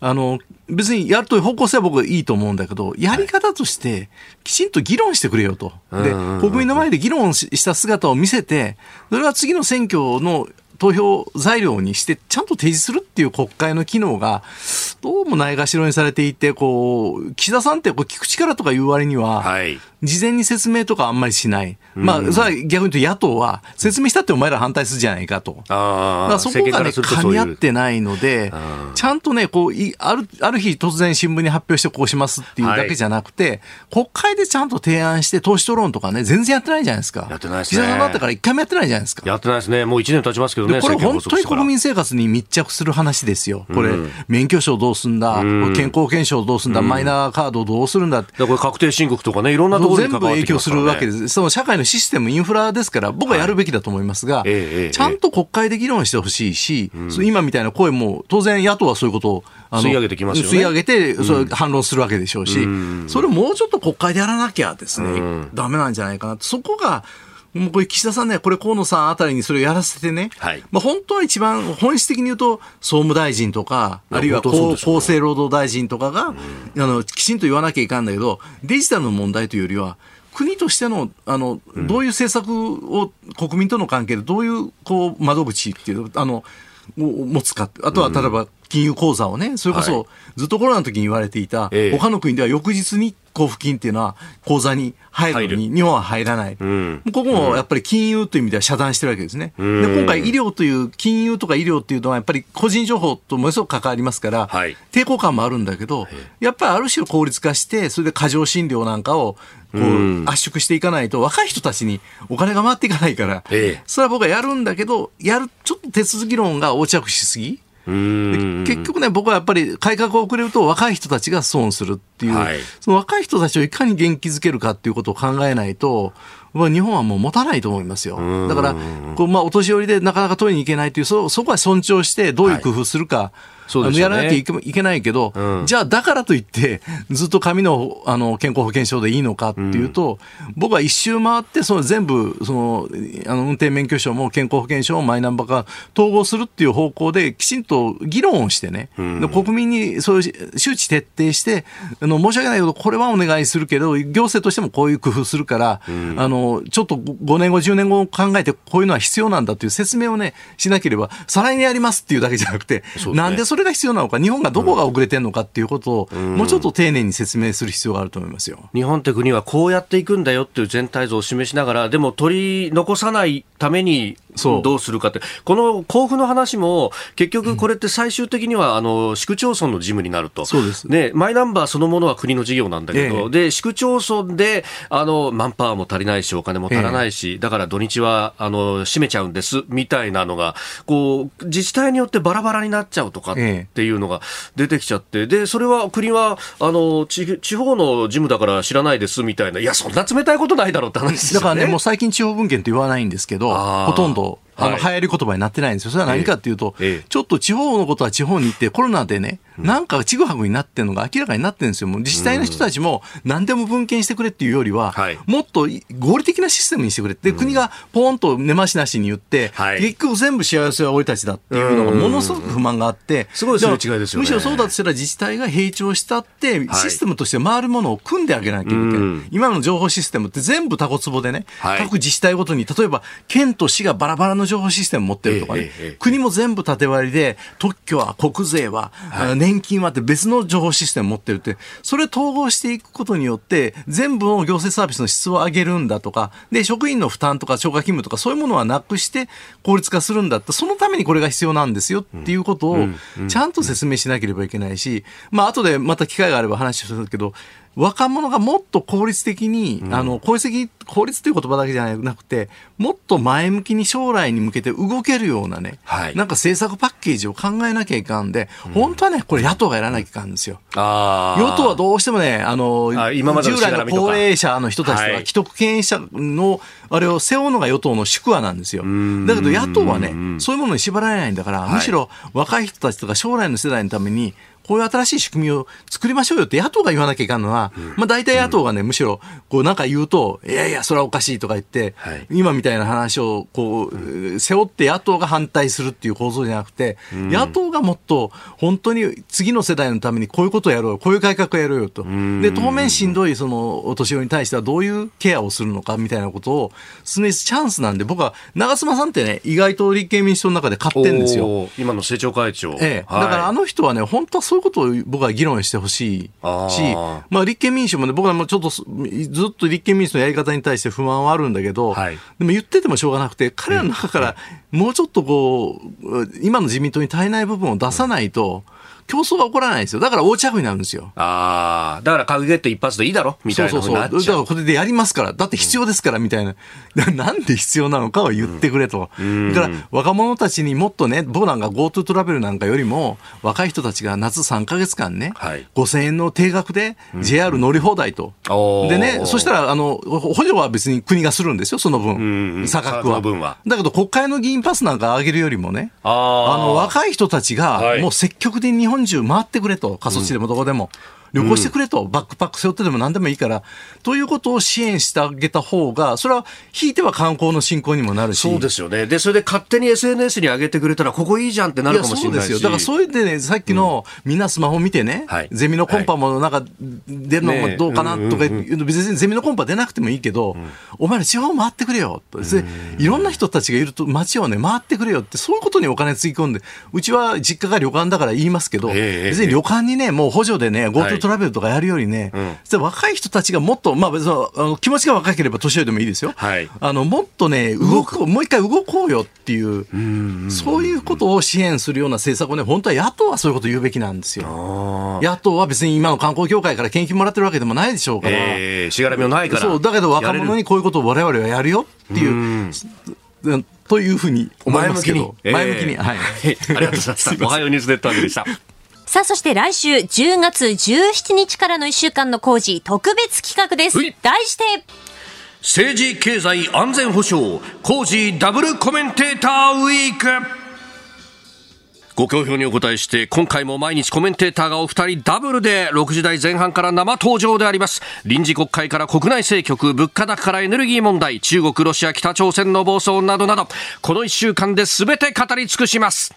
あの、別にやるという方向性は僕はいいと思うんだけど、やり方としてきちんと議論してくれよと。で、国民の前で議論した姿を見せて、それは次の選挙の投票材料にしてちゃんと提示するっていう国会の機能がどうもないがしろにされていてこう岸田さんってこう聞く力とか言う割には、はい、事前に説明とかあんまりしない、うん、まあ、それは逆に言うと野党は説明したってお前ら反対するじゃないかと、あだそこがね、噛み合ってないので、ちゃんとねこういある、ある日突然新聞に発表してこうしますっていうだけじゃなくて、はい、国会でちゃんと提案して、党首討論とかね、全然やってないじゃないですか。やってないですね。岸田さんだったから一回もやってないじゃないですか。やってないですね。もう1年経ちますけどね。これ本当に国民生活に密着する話ですよ。これ、うん、免許証どうすんだ、うん、健康保険証どうすんだ、うん、マイナーカードどうするんだって。これ確定申告とかね、いろんなところに関わってきますするわけです。その社会のシステム、インフラですから、僕はやるべきだと思いますが、はい、ちゃんと国会で議論してほしいし、うん、今みたいな声も、当然野党はそういうことを、吸い上げてきますよね。吸い上げて、そ反論するわけでしょうし、うん、それをもうちょっと国会でやらなきゃですね、うん、ダメなんじゃないかな。そこが、もうこれ岸田さんね、これ河野さんあたりにそれをやらせてね、はい、まあ本当は一番本質的に言うと、総務大臣とか、あるいは厚生労働大臣とかが、うん、あの、きちんと言わなきゃいかんだけど、デジタルの問題というよりは、国としてのあのどういう政策を国民との関係でどういうこう窓口っていうあの持つか。あとは例えば金融口座をね、それこそずっとコロナの時に言われていた、他の国では翌日に交付金っていうのは口座に入るのに日本は入らない、うん、ここもやっぱり金融という意味では遮断してるわけですね、うん、で今回医療という金融とか医療っていうのはやっぱり個人情報とものすごく関わりますから、はい、抵抗感もあるんだけどやっぱりある種効率化してそれで過剰診療なんかをこう圧縮していかないと若い人たちにお金が回っていかないから、それは僕はやるんだけどやるちょっと手続き論が横着しすぎ結局ね、僕はやっぱり改革が遅れると若い人たちが損するっていう、はい、その若い人たちをいかに元気づけるかっていうことを考えないと、日本はもう持たないと思いますよ。だから、こうまあ、お年寄りでなかなか取りに行けないという、そそこは尊重して、どういう工夫するか、はいそうですね、やらなきゃいけいけないけど、うん、じゃあだからといって、ずっと紙のあの健康保険証でいいのかっていうと、うん、僕は一周回って、その全部そのあの運転免許証も健康保険証もマイナンバーが統合するっていう方向で、きちんと議論をしてね、うん、国民にそういう周知徹底して、あの申し訳ないけど、これはお願いするけど、行政としてもこういう工夫するから、あのちょっと5年後、10年後考えて、こういうのは必要なんだという説明をね、しなければ、再来年やりますっていうだけじゃなくて、ね、なんでそれが必要なのか、日本がどこが遅れてるのかっていうことを、もうちょっと丁寧に説明する必要があると思いますよ。日本って国はこうやっていくんだよっていう全体像を示しながら、でも取り残さないためにどうするかって、この交付の話も、結局これって最終的には、あの市区町村の事務になると、そうです。ね、マイナンバーそのものは国の事業なんだけど、ええ、で市区町村であのマンパワーも足りないし、お金も足らないし、え、だから土日はあの閉めちゃうんですみたいなのがこう、自治体によってバラバラになっちゃうとかっていうのが出てきちゃって、でそれは国はあの地地方の事務だから知らないですみたいな、いや、そんな冷たいことないだろうって話ですよね。だからね、もう最近、地方文献って言わないんですけど、ほとんどあの、流行り言葉になってないんですよ。それは何かっていうと、ちょっと地方のことは地方に行って、コロナでね、なんかちぐはぐになってるのが明らかになってるんですよ。もう自治体の人たちも何でも分権してくれっていうよりは、もっと合理的なシステムにしてくれで、国がポーンと根回しなしに言って、結局全部幸せは俺たちだっていうのがものすごく不満があって、すごいすれ違いですよ、むしろそうだとしたら自治体が閉庁したって、システムとして回るものを組んであげなきゃいけない。今の情報システムって全部タコツボでね、各自治体ごとに、例えば県と市がバラバラの情報システム持ってるとかね、国も全部縦割りで、特許は国税は、年金はって別の情報システム持ってるって、それ統合していくことによって、全部の行政サービスの質を上げるんだとか、で、職員の負担とか超過勤務とか、そういうものはなくして効率化するんだって、そのためにこれが必要なんですよっていうことを、ちゃんと説明しなければいけないし、まあ、後でまた機会があれば話をするけど、若者がもっと効率的に、うん、あの効率的効率という言葉だけじゃなくてもっと前向きに将来に向けて動けるようなね、はい、なんか政策パッケージを考えなきゃいかんで、うん、本当はねこれ野党がやらなきゃいかんですよ。与党はどうしてもねあの今まで従来の高齢者の人たちとか、はい、既得権益者のあれを背負うのが与党の宿話なんですよ。だけど野党はねそういうものに縛られないんだから、むしろ若い人たちとか将来の世代のためにこういう新しい仕組みを作りましょうよって野党が言わなきゃいかんのは、うん、まあ大体野党がね、むしろ、こうなんか言うと、いやいや、それはおかしいとか言って、はい、今みたいな話を、こう、背負って野党が反対するっていう構造じゃなくて、うん、野党がもっと、本当に次の世代のためにこういうことをやろうこういう改革をやろうよと。で、当面しんどい、その、お年寄りに対してはどういうケアをするのかみたいなことを示すチャンスなんで、僕は、長妻さんってね、意外と立憲民主党の中で勝ってんですよ。今の政調会長。ええ。だからあの人はね、本当はそういうことを僕は議論してほしいし、まあ、立憲民主もね、僕はもうちょっとずっと立憲民主のやり方に対して不満はあるんだけど、はい、でも言っててもしょうがなくて、彼らの中からもうちょっとこう、今の自民党に足りない部分を出さないと、うん競争が起こらないんですよ。だから横着になるんですよ。ああ、だから閣議決定一発でいいだろ？みたいなそうそうそう。だからこれでやりますから。だって必要ですから、みたいな。なんで必要なのかを言ってくれと。うん、だから若者たちにもっとね、僕なんか GoTo トラベルなんかよりも、若い人たちが夏3か月間ね、はい、5000円の定額で JR 乗り放題と。うん、でね、そしたら、あの、補助は別に国がするんですよ、その分。差額は。はだけど国会の議員パスなんか上げるよりもね、あの、若い人たちが、もう積極的に日本本中回ってくれと、過疎地でもどこでも。旅行してくれと、バックパック背負ってでも何でもいいから、ということを支援してあげた方が、それは、ひいては観光の振興にもなるし。そうですよね。で、それで勝手に SNS に上げてくれたら、ここいいじゃんってなるかもしれないし。そうですよ。だからそういうでね、さっきの、みんなスマホ見てね、はい、ゼミのコンパもなんか出るのもどうかなとか言うと、別にゼミのコンパ出なくてもいいけど、お前ら地方回ってくれよと。いろんな人たちがいると街をね、回ってくれよって、そういうことにお金つぎ込んで、うちは実家が旅館だから言いますけど、別に旅館にね、もう補助でね、GoTo トラベルとかやるよりね、はい、若い人たちがもっと、まあ別にあの気持ちが若ければ年寄りでもいいですよ。はい、あのもっとね、動く、もう一回動こうよっていう、うそういうことを支援するような政策をね、本当は野党はそういうこと言うべきなんですよ。野党は別に今の観光協会から献金もらってるわけでもないでしょうから。えー、しがらみもないから。そう、だけど若者にこういうことを我々はやるよっていう。うというふうに思いますけど、前向きに。えー、はい。ありがとうございま した。おはようニュースネットワークでした。さあ、そして来週10月17日からの1週間の工事特別企画です。題して、政治経済安全保障工事ダブルコメンテーターウィークご好評にお答えして、今回も毎日コメンテーターがお二人ダブルで6時台前半から生登場であります。臨時国会から国内政局、物価高からエネルギー問題、中国、ロシア、北朝鮮の暴走などなど、この1週間で全て語り尽くします。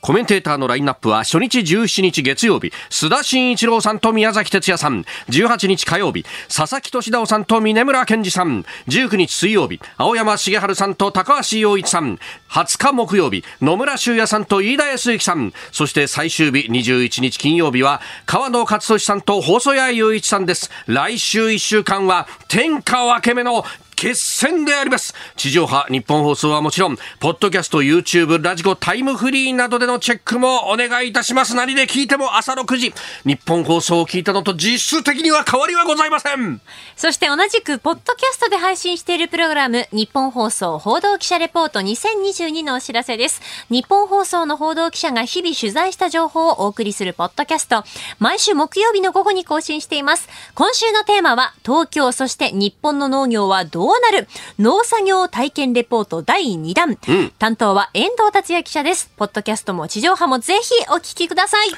コメンテーターのラインナップは初日17日月曜日、須田慎一郎さんと宮崎哲也さん、18日火曜日、佐々木俊直さんと峰村健二さん、19日水曜日、青山茂春さんと高橋洋一さん、20日木曜日、野村修也さんと飯田康之さん、そして最終日21日金曜日は、川野勝利さんと細谷雄一さんです。来週1週間は、天下分け目の決戦であります。地上波、日本放送はもちろん、ポッドキャスト、YouTube、ラジコ、タイムフリーなどでのチェックもお願いいたします。何で聞いても朝6時。日本放送を聞いたのと実質的には変わりはございません。そして同じく、ポッドキャストで配信しているプログラム、日本放送報道記者レポート2022のお知らせです。日本放送の報道記者が日々取材した情報をお送りするポッドキャスト。毎週木曜日の午後に更新しています。今週のテーマは、東京、そして日本の農業はどうなる？農作業体験レポート第2弾、うん、担当は遠藤達也記者です。ポッドキャストも地上波もぜひお聞きください。い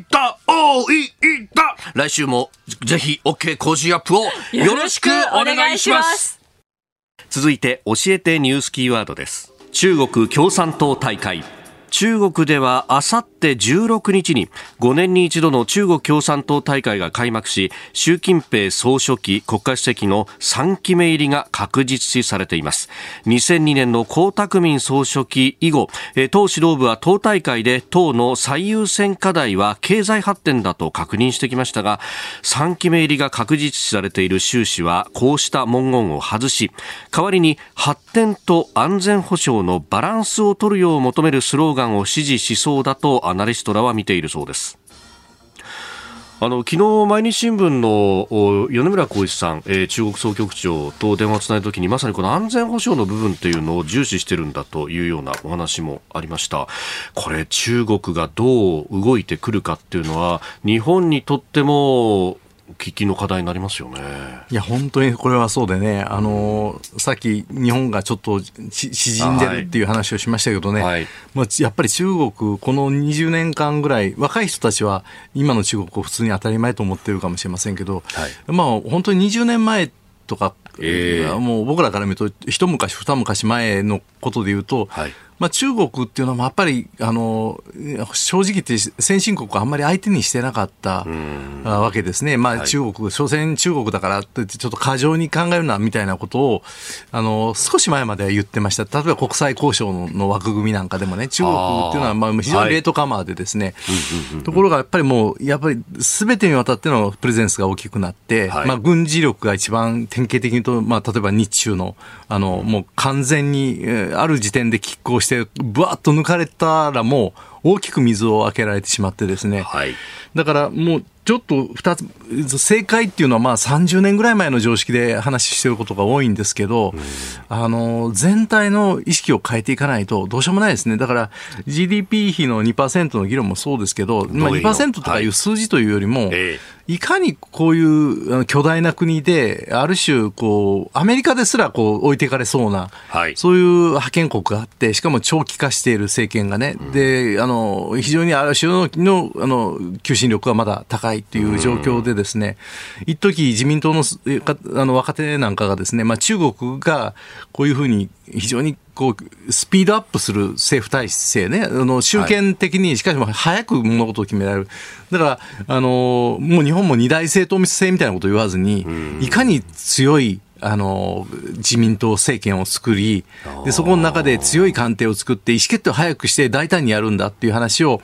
いたおいいた。来週もぜひ OK 工事アップをよろしくお願いします。続いて教えてニュースキーワードです。中国共産党大会中国ではあさって16日に5年に一度の中国共産党大会が開幕し習近平総書記国家主席の3期目入りが確実視されています。2002年の江沢民総書記以後党指導部は党大会で党の最優先課題は経済発展だと確認してきましたが3期目入りが確実視されている習氏はこうした文言を外し代わりに発展と安全保障のバランスを取るよう求めるスローガンを支持しそうだとアナリストらは見ているそうです。あの昨日毎日新聞の米村浩一さん、えー、中国総局長と電話をつないだときにまさにこの安全保障の部分というのを重視してるんだというようなお話もありましたこれ中国がどう動いてくるかっていうのは日本にとっても喫緊の課題になりますよね。いや、本当にこれはそうでね、あの、さっき日本がちょっと縮んでるっていう話をしましたけどね、はい、まあ、やっぱり中国、この20年間ぐらい、若い人たちは今の中国を普通に当たり前と思ってるかもしれませんけど、はい、まあ、本当に20年前とか、えー、もう僕らから見ると、一昔、二昔前のことで言うと、はいまあ、中国っていうのはやっぱりあの正直言って先進国はあんまり相手にしてなかったわけですね、まあ、中国、はい、所詮中国だからってちょっと過剰に考えるなみたいなことをあの少し前までは言ってました、例えば国際交渉の枠組みなんかでもね、中国っていうのはまあ非常にレートカマーでですね、はい、ところがやっぱりもう、やっぱりすべてにわたってのプレゼンスが大きくなって、はい、まあ、軍事力が一番典型的にと、まあ、例えば日中のあのもう完全にある時点で拮抗して、ぶわっと抜かれたらもう大きく水を開けられてしまってですね、はい、だからもうちょっと二つ、正解っていうのはまあ30年ぐらい前の常識で話してることが多いんですけど、あの、全体の意識を変えていかないとどうしようもないですね。だから GDP 比の2%の議論もそうですけど、まあ2%とかいう数字というよりも、いかにこういう巨大な国で、ある種、こう、アメリカですらこう置いていかれそうな、はい、そういう覇権国があって、しかも長期化している政権がね、で、あの、非常にある種ののあの求心力がまだ高い。ないという状況でですね、一時自民党のあの若手なんかがですね、まあ、中国がこういうふうに非常にこうスピードアップする政府体制ね、あの集権的に、しかしも早く物事を決められる、だからあのもう日本も二大政党制みたいなことを言わずに、いかに強いあの自民党政権を作りで、そこの中で強い官邸を作って、意思決定を早くして大胆にやるんだっていう話を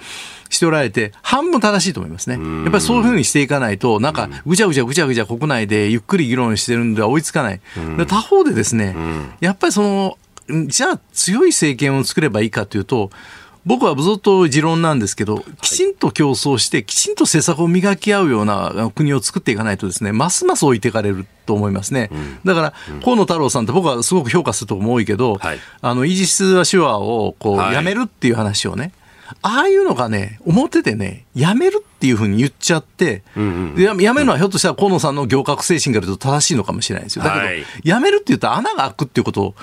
しておられて、半分正しいと思いますね。やっぱりそういうふうにしていかないと、なんかぐちゃぐちゃぐちゃぐちゃ国内でゆっくり議論してるんでは追いつかない。で他方でですね、やっぱりそのじゃあ強い政権を作ればいいかというと、僕はずっと持論なんですけど、きちんと競争して、きちんと政策を磨き合うような国を作っていかないとですね、ますます置いていかれると思いますね。うん、だから、河野太郎さんって僕はすごく評価するとこも多いけど、はい、あの、イージス・手話をこう、やめるっていう話をね、ああいうのがね、表でね、やめるっていうふうに言っちゃって、うんうん、やめるのはひょっとしたら河野さんの行革精神から言うと正しいのかもしれないですよ。だけど、はい、やめるって言ったら穴が開くっていうことを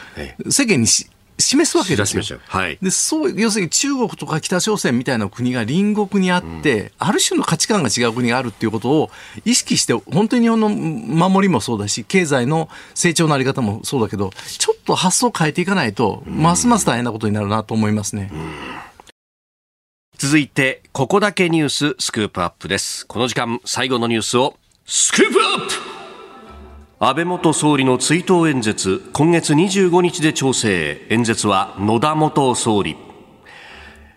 世間にし、示すわけですよ。はい、でそう要するに中国とか北朝鮮みたいな国が隣国にあって、うん、ある種の価値観が違う国があるっていうことを意識して本当に日本の守りもそうだし経済の成長のあり方もそうだけどちょっと発想を変えていかないと、ますます大変なことになるなと思いますね。うん続いて、ここだけニューススクープアップです。この時間、最後のニュースを、スクープアップ安倍元総理の追悼演説、今月25日で調整。演説は野田元総理。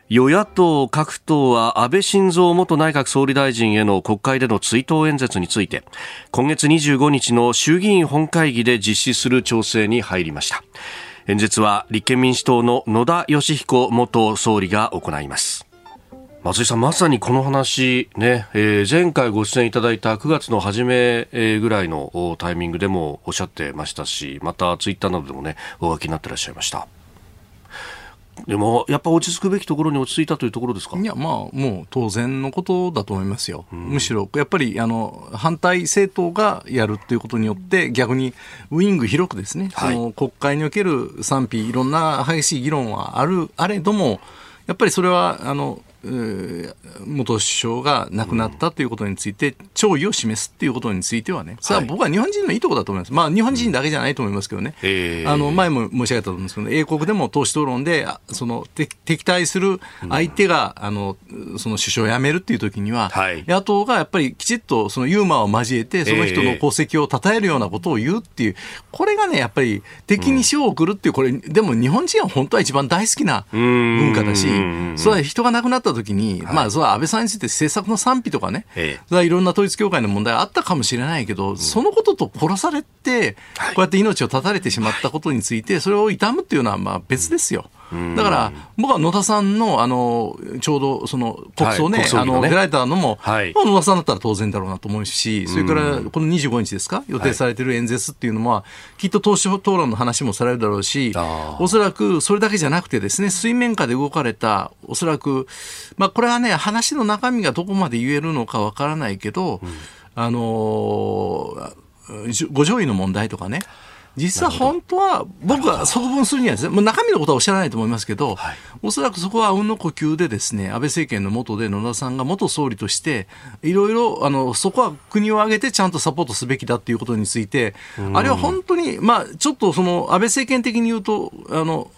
与野党各党は安倍晋三元内閣総理大臣への国会での追悼演説について今月25日の衆議院本会議で実施する調整に入りました演説は立憲民主党の野田佳彦元総理が行います松井さん、まさにこの話、ね、えー、前回ご出演いただいた9月の初めぐらいのタイミングでもおっしゃってましたし、またツイッターなどでもね、お書きになってらっしゃいました。でも、やっぱ落ち着くべきところに落ち着いたというところですか？いや、まあ、もう当然のことだと思いますよ。うん、むしろ、やっぱり、あの、反対政党がやるということによって、逆にウィング広くですね、はい、その国会における賛否、いろんな激しい議論はある、あれども、やっぱりそれは、あの、元首相が亡くなったということについて、弔意を示すということについてはね、それは僕は日本人のいいところだと思います、まあ、日本人だけじゃないと思いますけどね、あの前も申し上げたと思うんですけど、英国でも党首討論で、その敵対する相手が、あのその首相を辞めるっていう時には、野党がやっぱりきちっとそのユーモアを交えて、その人の功績を称えるようなことを言うっていう、これがね、やっぱり敵に塩を送るっていう、これ、でも日本人は本当は一番大好きな文化だし、それは人が亡くなったった時に、はい、まあ、それは安倍さんについて政策の賛否とかね、ええ、いろんな統一教会の問題あったかもしれないけど、うん、そのことと殺されて、こうやって命を絶たれてしまったことについて、それを悼むっていうのはまあ別ですよ。だから、僕は野田さんの、あの、ちょうど、その、国葬ね、はい、あの、出られたのも、はい、野田さんだったら当然だろうなと思うし、それから、この25日ですか、予定されている演説っていうのは、きっと党首討論の話もされるだろうし、おそらくそれだけじゃなくてですね、水面下で動かれた、おそらく、まあ、これはね、話の中身がどこまで言えるのかわからないけど、うん、あのご上位の問題とかね、実は本当は僕は側分するにはですね、もう中身のことはおっしゃらないと思いますけど、はい、おそらくそこは運の呼吸でですね、安倍政権の下で野田さんが元総理として、いろいろ、あの、そこは国を挙げてちゃんとサポートすべきだっていうことについて、あれは本当に、まあ、ちょっとその、安倍政権的に言うと、あの、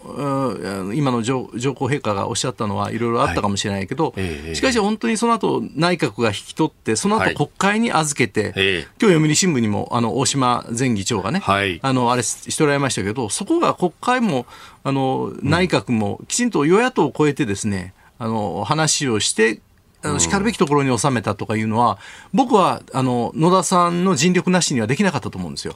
今の上上皇陛下がおっしゃったのはいろいろあったかもしれないけど、はい、しかし本当にその後内閣が引き取って、その後国会に預けて、はい、今日読売新聞にも、あの、大島前議長がね、あの、あれしておられましたけど、そこが国会も、あの、内閣もきちんと与野党を超えてですね、あの、話をして、あの、叱るべきところに収めたとかいうのは、僕は、あの、野田さんの尽力なしにはできなかったと思うんですよ。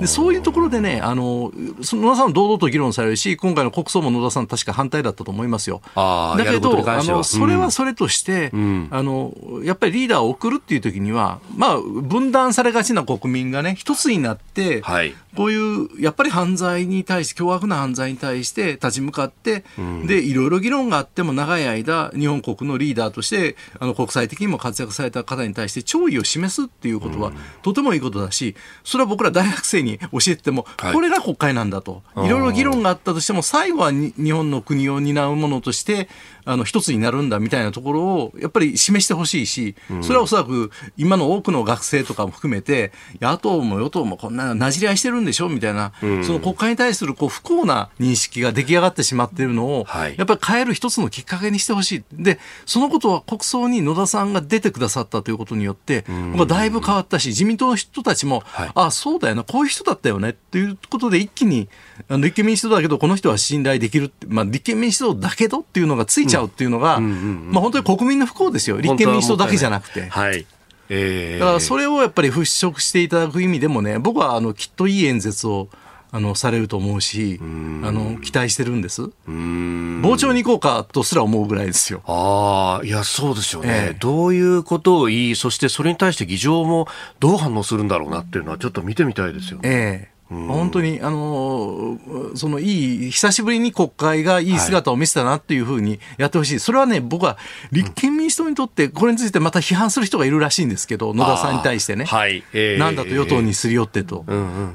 で、そういうところでね、あの、その野田さん堂々と議論されるし、今回の国葬も野田さん確か反対だったと思いますよ。だけど、あの、それはそれとして、うん、あの、やっぱりリーダーを送るっていう時には、まあ、分断されがちな国民がね、一つになって、はい、こういう、やっぱり犯罪に対して、凶悪な犯罪に対して立ち向かって、うん、で、いろいろ議論があっても長い間、日本国のリーダーとして、あの国際的にも活躍された方に対して弔意を示すっていうことは、とてもいいことだし、それは僕ら大学生に教えてても、はい。これが国会なんだと、いろいろ議論があったとしても、最後はに日本の国を担うものとして、あの一つになるんだみたいなところをやっぱり示してほしいし、それはおそらく今の多くの学生とかも含めて、野党も与党もこんななじり合いしてるんでしょみたいな、その国会に対するこう不幸な認識が出来上がってしまっているのを、はい。やっぱり変える一つのきっかけにしてほしい。で、そのことは国葬に野田さんが出てくださったということによって、僕はだいぶ変わったし、自民党の人たちも、はい。あそうだよな、こういう人だったよねっていうことで一気に、あの立憲民主党だけど、この人は信頼できるって、まあ、立憲民主党だけどっていうのがついちゃうっていうのが、まあ、本当に国民の不幸ですよ、立憲民主党だけじゃなくて。はい。えーだからそれをやっぱり払拭していただく意味でもね、僕はあのきっといい演説をあのされると思うし、あの期待してるんです。傍聴に行こうかとすら思うぐらいですよ。ああ、いや、そうですよね、ええどういうことを言い、そしてそれに対して議場もどう反応するんだろうなっていうのは、ちょっと見てみたいですよね。ええ本当に、あのーそのいい、久しぶりに国会がいい姿を見せたなっていうふうにやってほしい。それはね、僕は立憲民主党にとって、これについてまた批判する人がいるらしいんですけど、野田さんに対してね。はい。ええなんだと与党にすり寄ってと。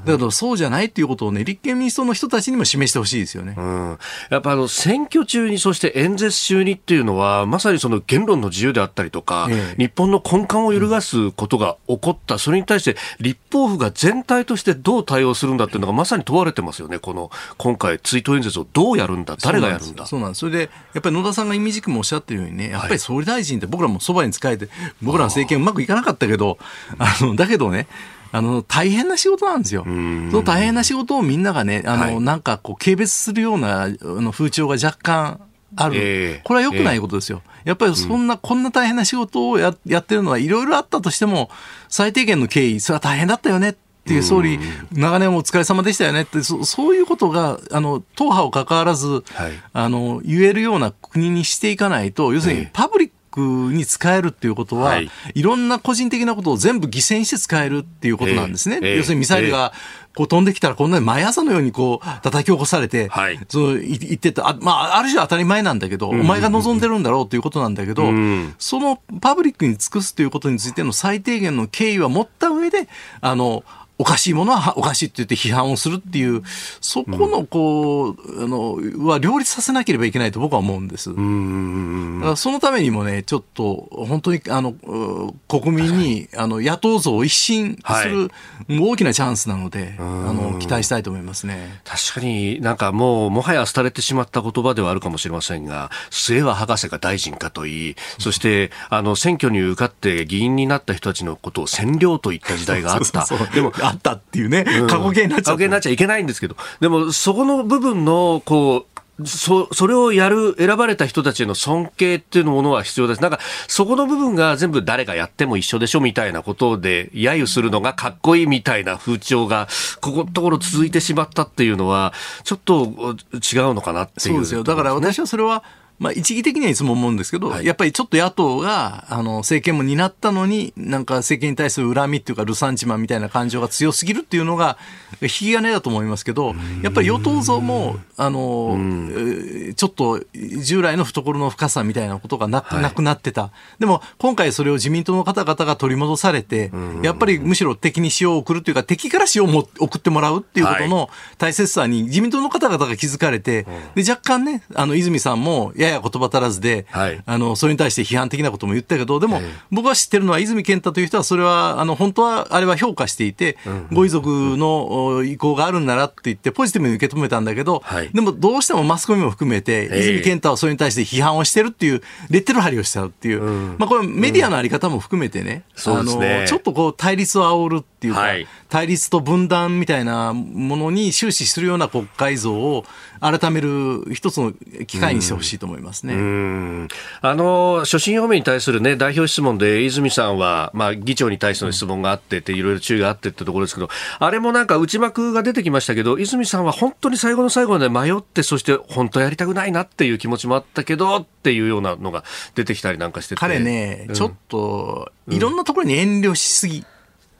だけど、そうじゃないっていうことをね、立憲民主党の人たちにも示してほしいですよね。うん、やっぱあの選挙中に、そして演説中にっていうのは、まさにその言論の自由であったりとか、ええ。日本の根幹を揺るがすことが起こった、それに対して立法府が全体としてどう対応するんだっていうのがまさに問われてますよね、この今回、追悼演説をどうやるんだ、誰がやるんだ。そうなんです。それで、やっぱり野田さんが意味軸もおっしゃってるようにね、やっぱり総理大臣って僕らもそばに仕えて、僕らの政権うまくいかなかったけど、あの、だけどね、あの、大変な仕事なんですよ。その大変な仕事をみんながね、あの、はいなんかこう、軽蔑するようなあの風潮が若干ある。ええこれは良くないことですよ。やっぱりそんな、こんな大変な仕事をややってるのはいろいろあったとしても、最低限の経緯、それは大変だったよねっていう総理、長年お疲れ様でしたよねって、そそういうことが、あの、党派を関わらず、はい。あの、言えるような国にしていかないと、要するええ。にパブリックに使えるっていうことは、はい。い、ろんな個人的なことを全部犠牲にして使えるっていうことなんですね。ええ。要するにミサイルがこう飛んできたらこんなに毎朝のようにこう叩き起こされて、はい。そのい言ってた、あまあ、ある種当たり前なんだけど、お前が望んでるんだろうということなんだけど、ん。そのパブリックに尽くすということについての最低限の敬意は持った上で、あの、おかしいものはおかしいって言って批判をするっていう、そこのこう、あの、は両立させなければいけないと僕は思うんです。だからそのためにもね、ちょっと本当にあのう国民にあの野党像を一新する大きなチャンスなので、あの期待したいと思いますね。確かになんかもう、もはや廃れてしまった言葉ではあるかもしれませんが、末は博士が大臣かといい、そして、あの、選挙に受かって議員になった人たちのことを占領といった時代があった。そうそう。でも、あったっていうね、過去形になっちゃ過去形になっちゃいけないんですけど、でもそこの部分の、こう、そそれをやる選ばれた人たちへの尊敬っていうものは必要です。なんかそこの部分が全部誰がやっても一緒でしょみたいなことで揶揄するのがかっこいいみたいな風潮がここのところ続いてしまったっていうのはちょっと違うのかなっていう。そうですよ。だから私はそれは、まあ一義的にはいつも思うんですけど、はい。やっぱりちょっと野党が、あの、政権も担ったのに、なんか政権に対する恨みっていうか、ルサンチマンみたいな感情が強すぎるっていうのが、引き金だと思いますけど、やっぱり与党像も、あの、えーちょっと従来の懐の深さみたいなことがなく,、はい。なくなってた。でも、今回それを自民党の方々が取り戻されて、やっぱりむしろ敵に塩を送るというか、敵から塩をも送ってもらうっていうことの大切さに自民党の方々が気づかれて、で、若干ね、あの、泉さんもやや言葉足らずで、はい。あの、それに対して批判的なことも言ったけど、でも、僕が知ってるのは泉健太という人は、それは、あの、本当は、あれは評価していて、ご遺族のお意向があるんならって言って、ポジティブに受け止めたんだけど、はい。でも、どうしてもマスコミも含めて、ええ。泉健太はそれに対して批判をしてるっていう、レッテル貼りをしちゃうっていう、まあ、これメディアのあり方も含めてね。あの、ちょっとこう、対立を煽るっていうか、はい対立と分断みたいなものに終始するような国会像を改める一つの機会にしてほしいと思いますね。うんあの所信表明に対する、ね、代表質問で泉さんは、まあ、議長に対しての質問があってっていろいろ注意があってってところですけどあれもなんか内幕が出てきましたけど泉さんは本当に最後の最後まで迷ってそして本当やりたくないなっていう気持ちもあったけどっていうようなのが出てきたりなんかしてて彼ね、うんちょっと、いろんなところに遠慮しすぎ。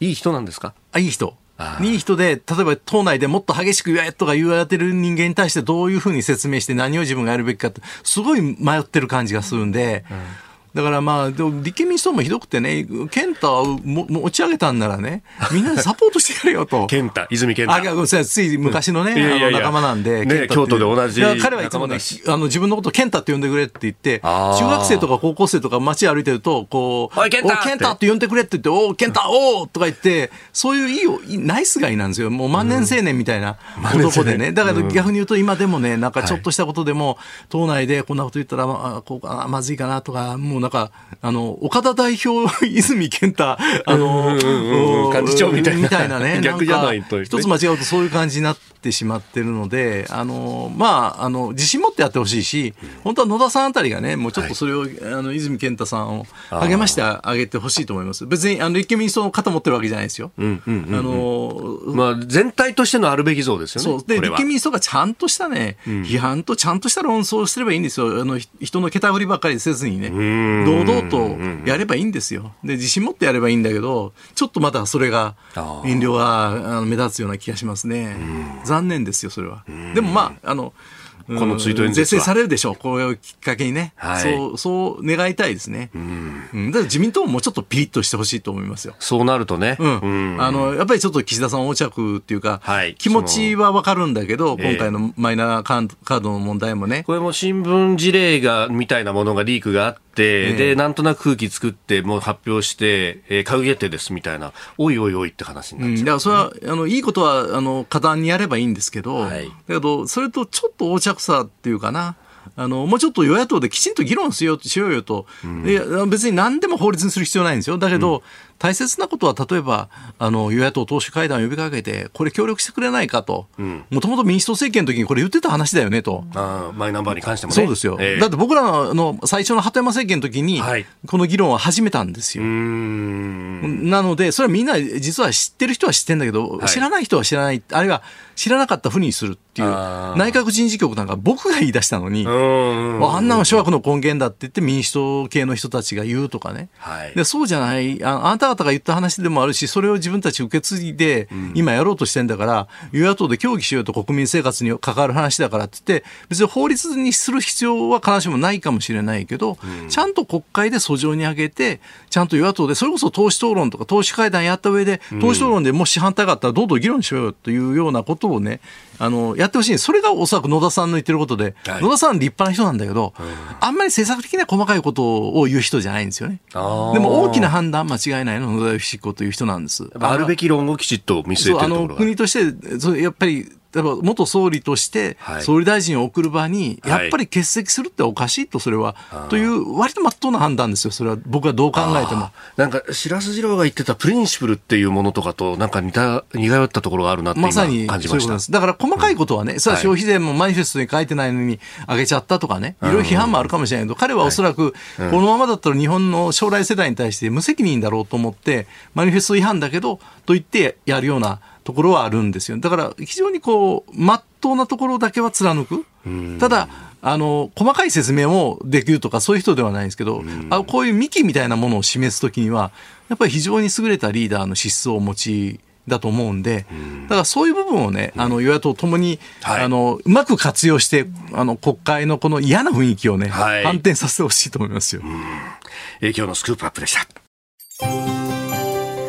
いい人なんですか？あ、いい人。いい人で、例えば党内でもっと激しく言えとか言われてる人間に対してどういうふうに説明して何を自分がやるべきかって、すごい迷ってる感じがするんで、だからまあ、でも立憲民主党もひどくてね、健太をも持ち上げたんならね、みんなでサポートしてやれよと。健太、泉健太。あ、ごめんなさい、つい昔のね、うんいやいやいや。あの仲間なんで、ね京都で同じ彼はいつもねあの自分のことを健太って呼んでくれって言って、中学生とか高校生とか街歩いてると、こう、おい健太健太って呼んでくれって言って、おう健太、おうとか言って、そういういいナイスガイなんですよ。もう万年青年みたいな男でね。だから逆に言うと今でもね、なんかちょっとしたことでも、党内でこんなこと言ったら、まあ、こうまずいかなとか、もうなんか、あの、岡田代表、泉健太、あの、うん幹事長みたいなみたいなね。逆じゃないと一つ間違うとそういう感じになってしまってるので、あの、まあ、あの、自信持ってやってほしいし、本当は野田さんあたりがね、もうちょっとそれを、あの、泉健太さんを励ましてあげてほしいと思います。別に、あの、立憲民主党の肩持ってるわけじゃないですよ。あの、まあ、全体としてのあるべき像ですよね。そう。で、立憲民主党がちゃんとしたね、批判とちゃんとした論争をすればいいんですよ。あの、ひ人の桁振りばっかりせずにね、堂々とやればいいんですよ。で、自信持ってやればいいんだけど、ちょっとまだそれが、遠慮があの目立つような気がしますね。残念ですよ、それは。でもまあ、あの、この追悼演説は是正されるでしょう。これをきっかけにね。はいそう、そう願いたいですね。うん。だから自民党ももうちょっとピリッとしてほしいと思いますよ。そうなるとね。うん、あのやっぱりちょっと岸田さん横着っていうか、はい気持ちはわかるんだけど、ええ今回のマイナカードカードの問題もね、これも新聞事例が、みたいなものがリークがあって、ええで、なんとなく空気作って、もう発表して、えー、閣議決定ですみたいな、おいおいおいって話になっうん、ちゃう。だからそれは、あのいいことはあの果断にやればいいんですけど、はいだけど、それとちょっと横着さっていうかな。あのもうちょっと与野党できちんと議論しようしようよと、いや別に何でも法律にする必要ないんですよ、だけど、大切なことは例えばあの与野党党首会談を呼びかけて、これ、協力してくれないかと、もともと民主党政権の時にこれ言ってた話だよねと。あーマイナンバーに関してもね。そうですよ、ええだって僕らの最初の鳩山政権の時にはい、この議論を始めたんですよ。うーん。なので、それはみんな実は知ってる人は知ってるんだけど、はい知らない人は知らない、あるいは知らなかったふうにするっていう、内閣人事局なんか僕が言い出したのに。あんなの諸悪の根源だって言って民主党系の人たちが言うとかね。はいでそうじゃないあ、あなた方が言った話でもあるし、それを自分たち受け継いで、今やろうとしてんだから、与野党で協議しようと国民生活に関わる話だからって言って、別に法律にする必要は必ずしもないかもしれないけど、ちゃんと国会で訴状に上げて、ちゃんと与野党で、それこそ党首討論とか党首会談やった上で、党首討論でもし反対があったらどんどん議論しようよというようなことをね、あの、やってほしい。それがおそらく野田さんの言ってることで、はい野田さん立派な人なんだけど、あんまり政策的な細かいことを言う人じゃないんですよね。でも大きな判断間違いないの野田義彦という人なんです。あるべき論をきちっと見据えてるところが。国として、やっぱり、例えば元総理としてはい。総理大臣を送る場に、はい。やっぱり欠席するっておかしいと、それは、という、割と真っ当な判断ですよ、それは。僕はどう考えても。なんか、白洲二郎が言ってたプリンシプルっていうものとかと、なんか似た、似通ったところがあるなって今まさに感じました。そういう。だから細かいことはね、それは消費税もマニフェストに書いてないのに上げちゃったとかね、いろいろ批判もあるかもしれないけど、彼はおそらく、このままだったら日本の将来世代に対して無責任だろうと思って、マニフェスト違反だけど、と言ってやるようなところはあるんですよ。だから非常にこう、まっとうなところだけは貫く。ただ、あの、細かい説明もできるとかそういう人ではないんですけど、あこういう幹みたいなものを示すときには、やっぱり非常に優れたリーダーの資質をお持ちだと思うんで、だからそういう部分をね、あの与野党ともに、はいあのうまく活用して、あの国会のこの嫌な雰囲気をね、はい反転させてほしいと思いますよ。えー今日のスクープアップでした。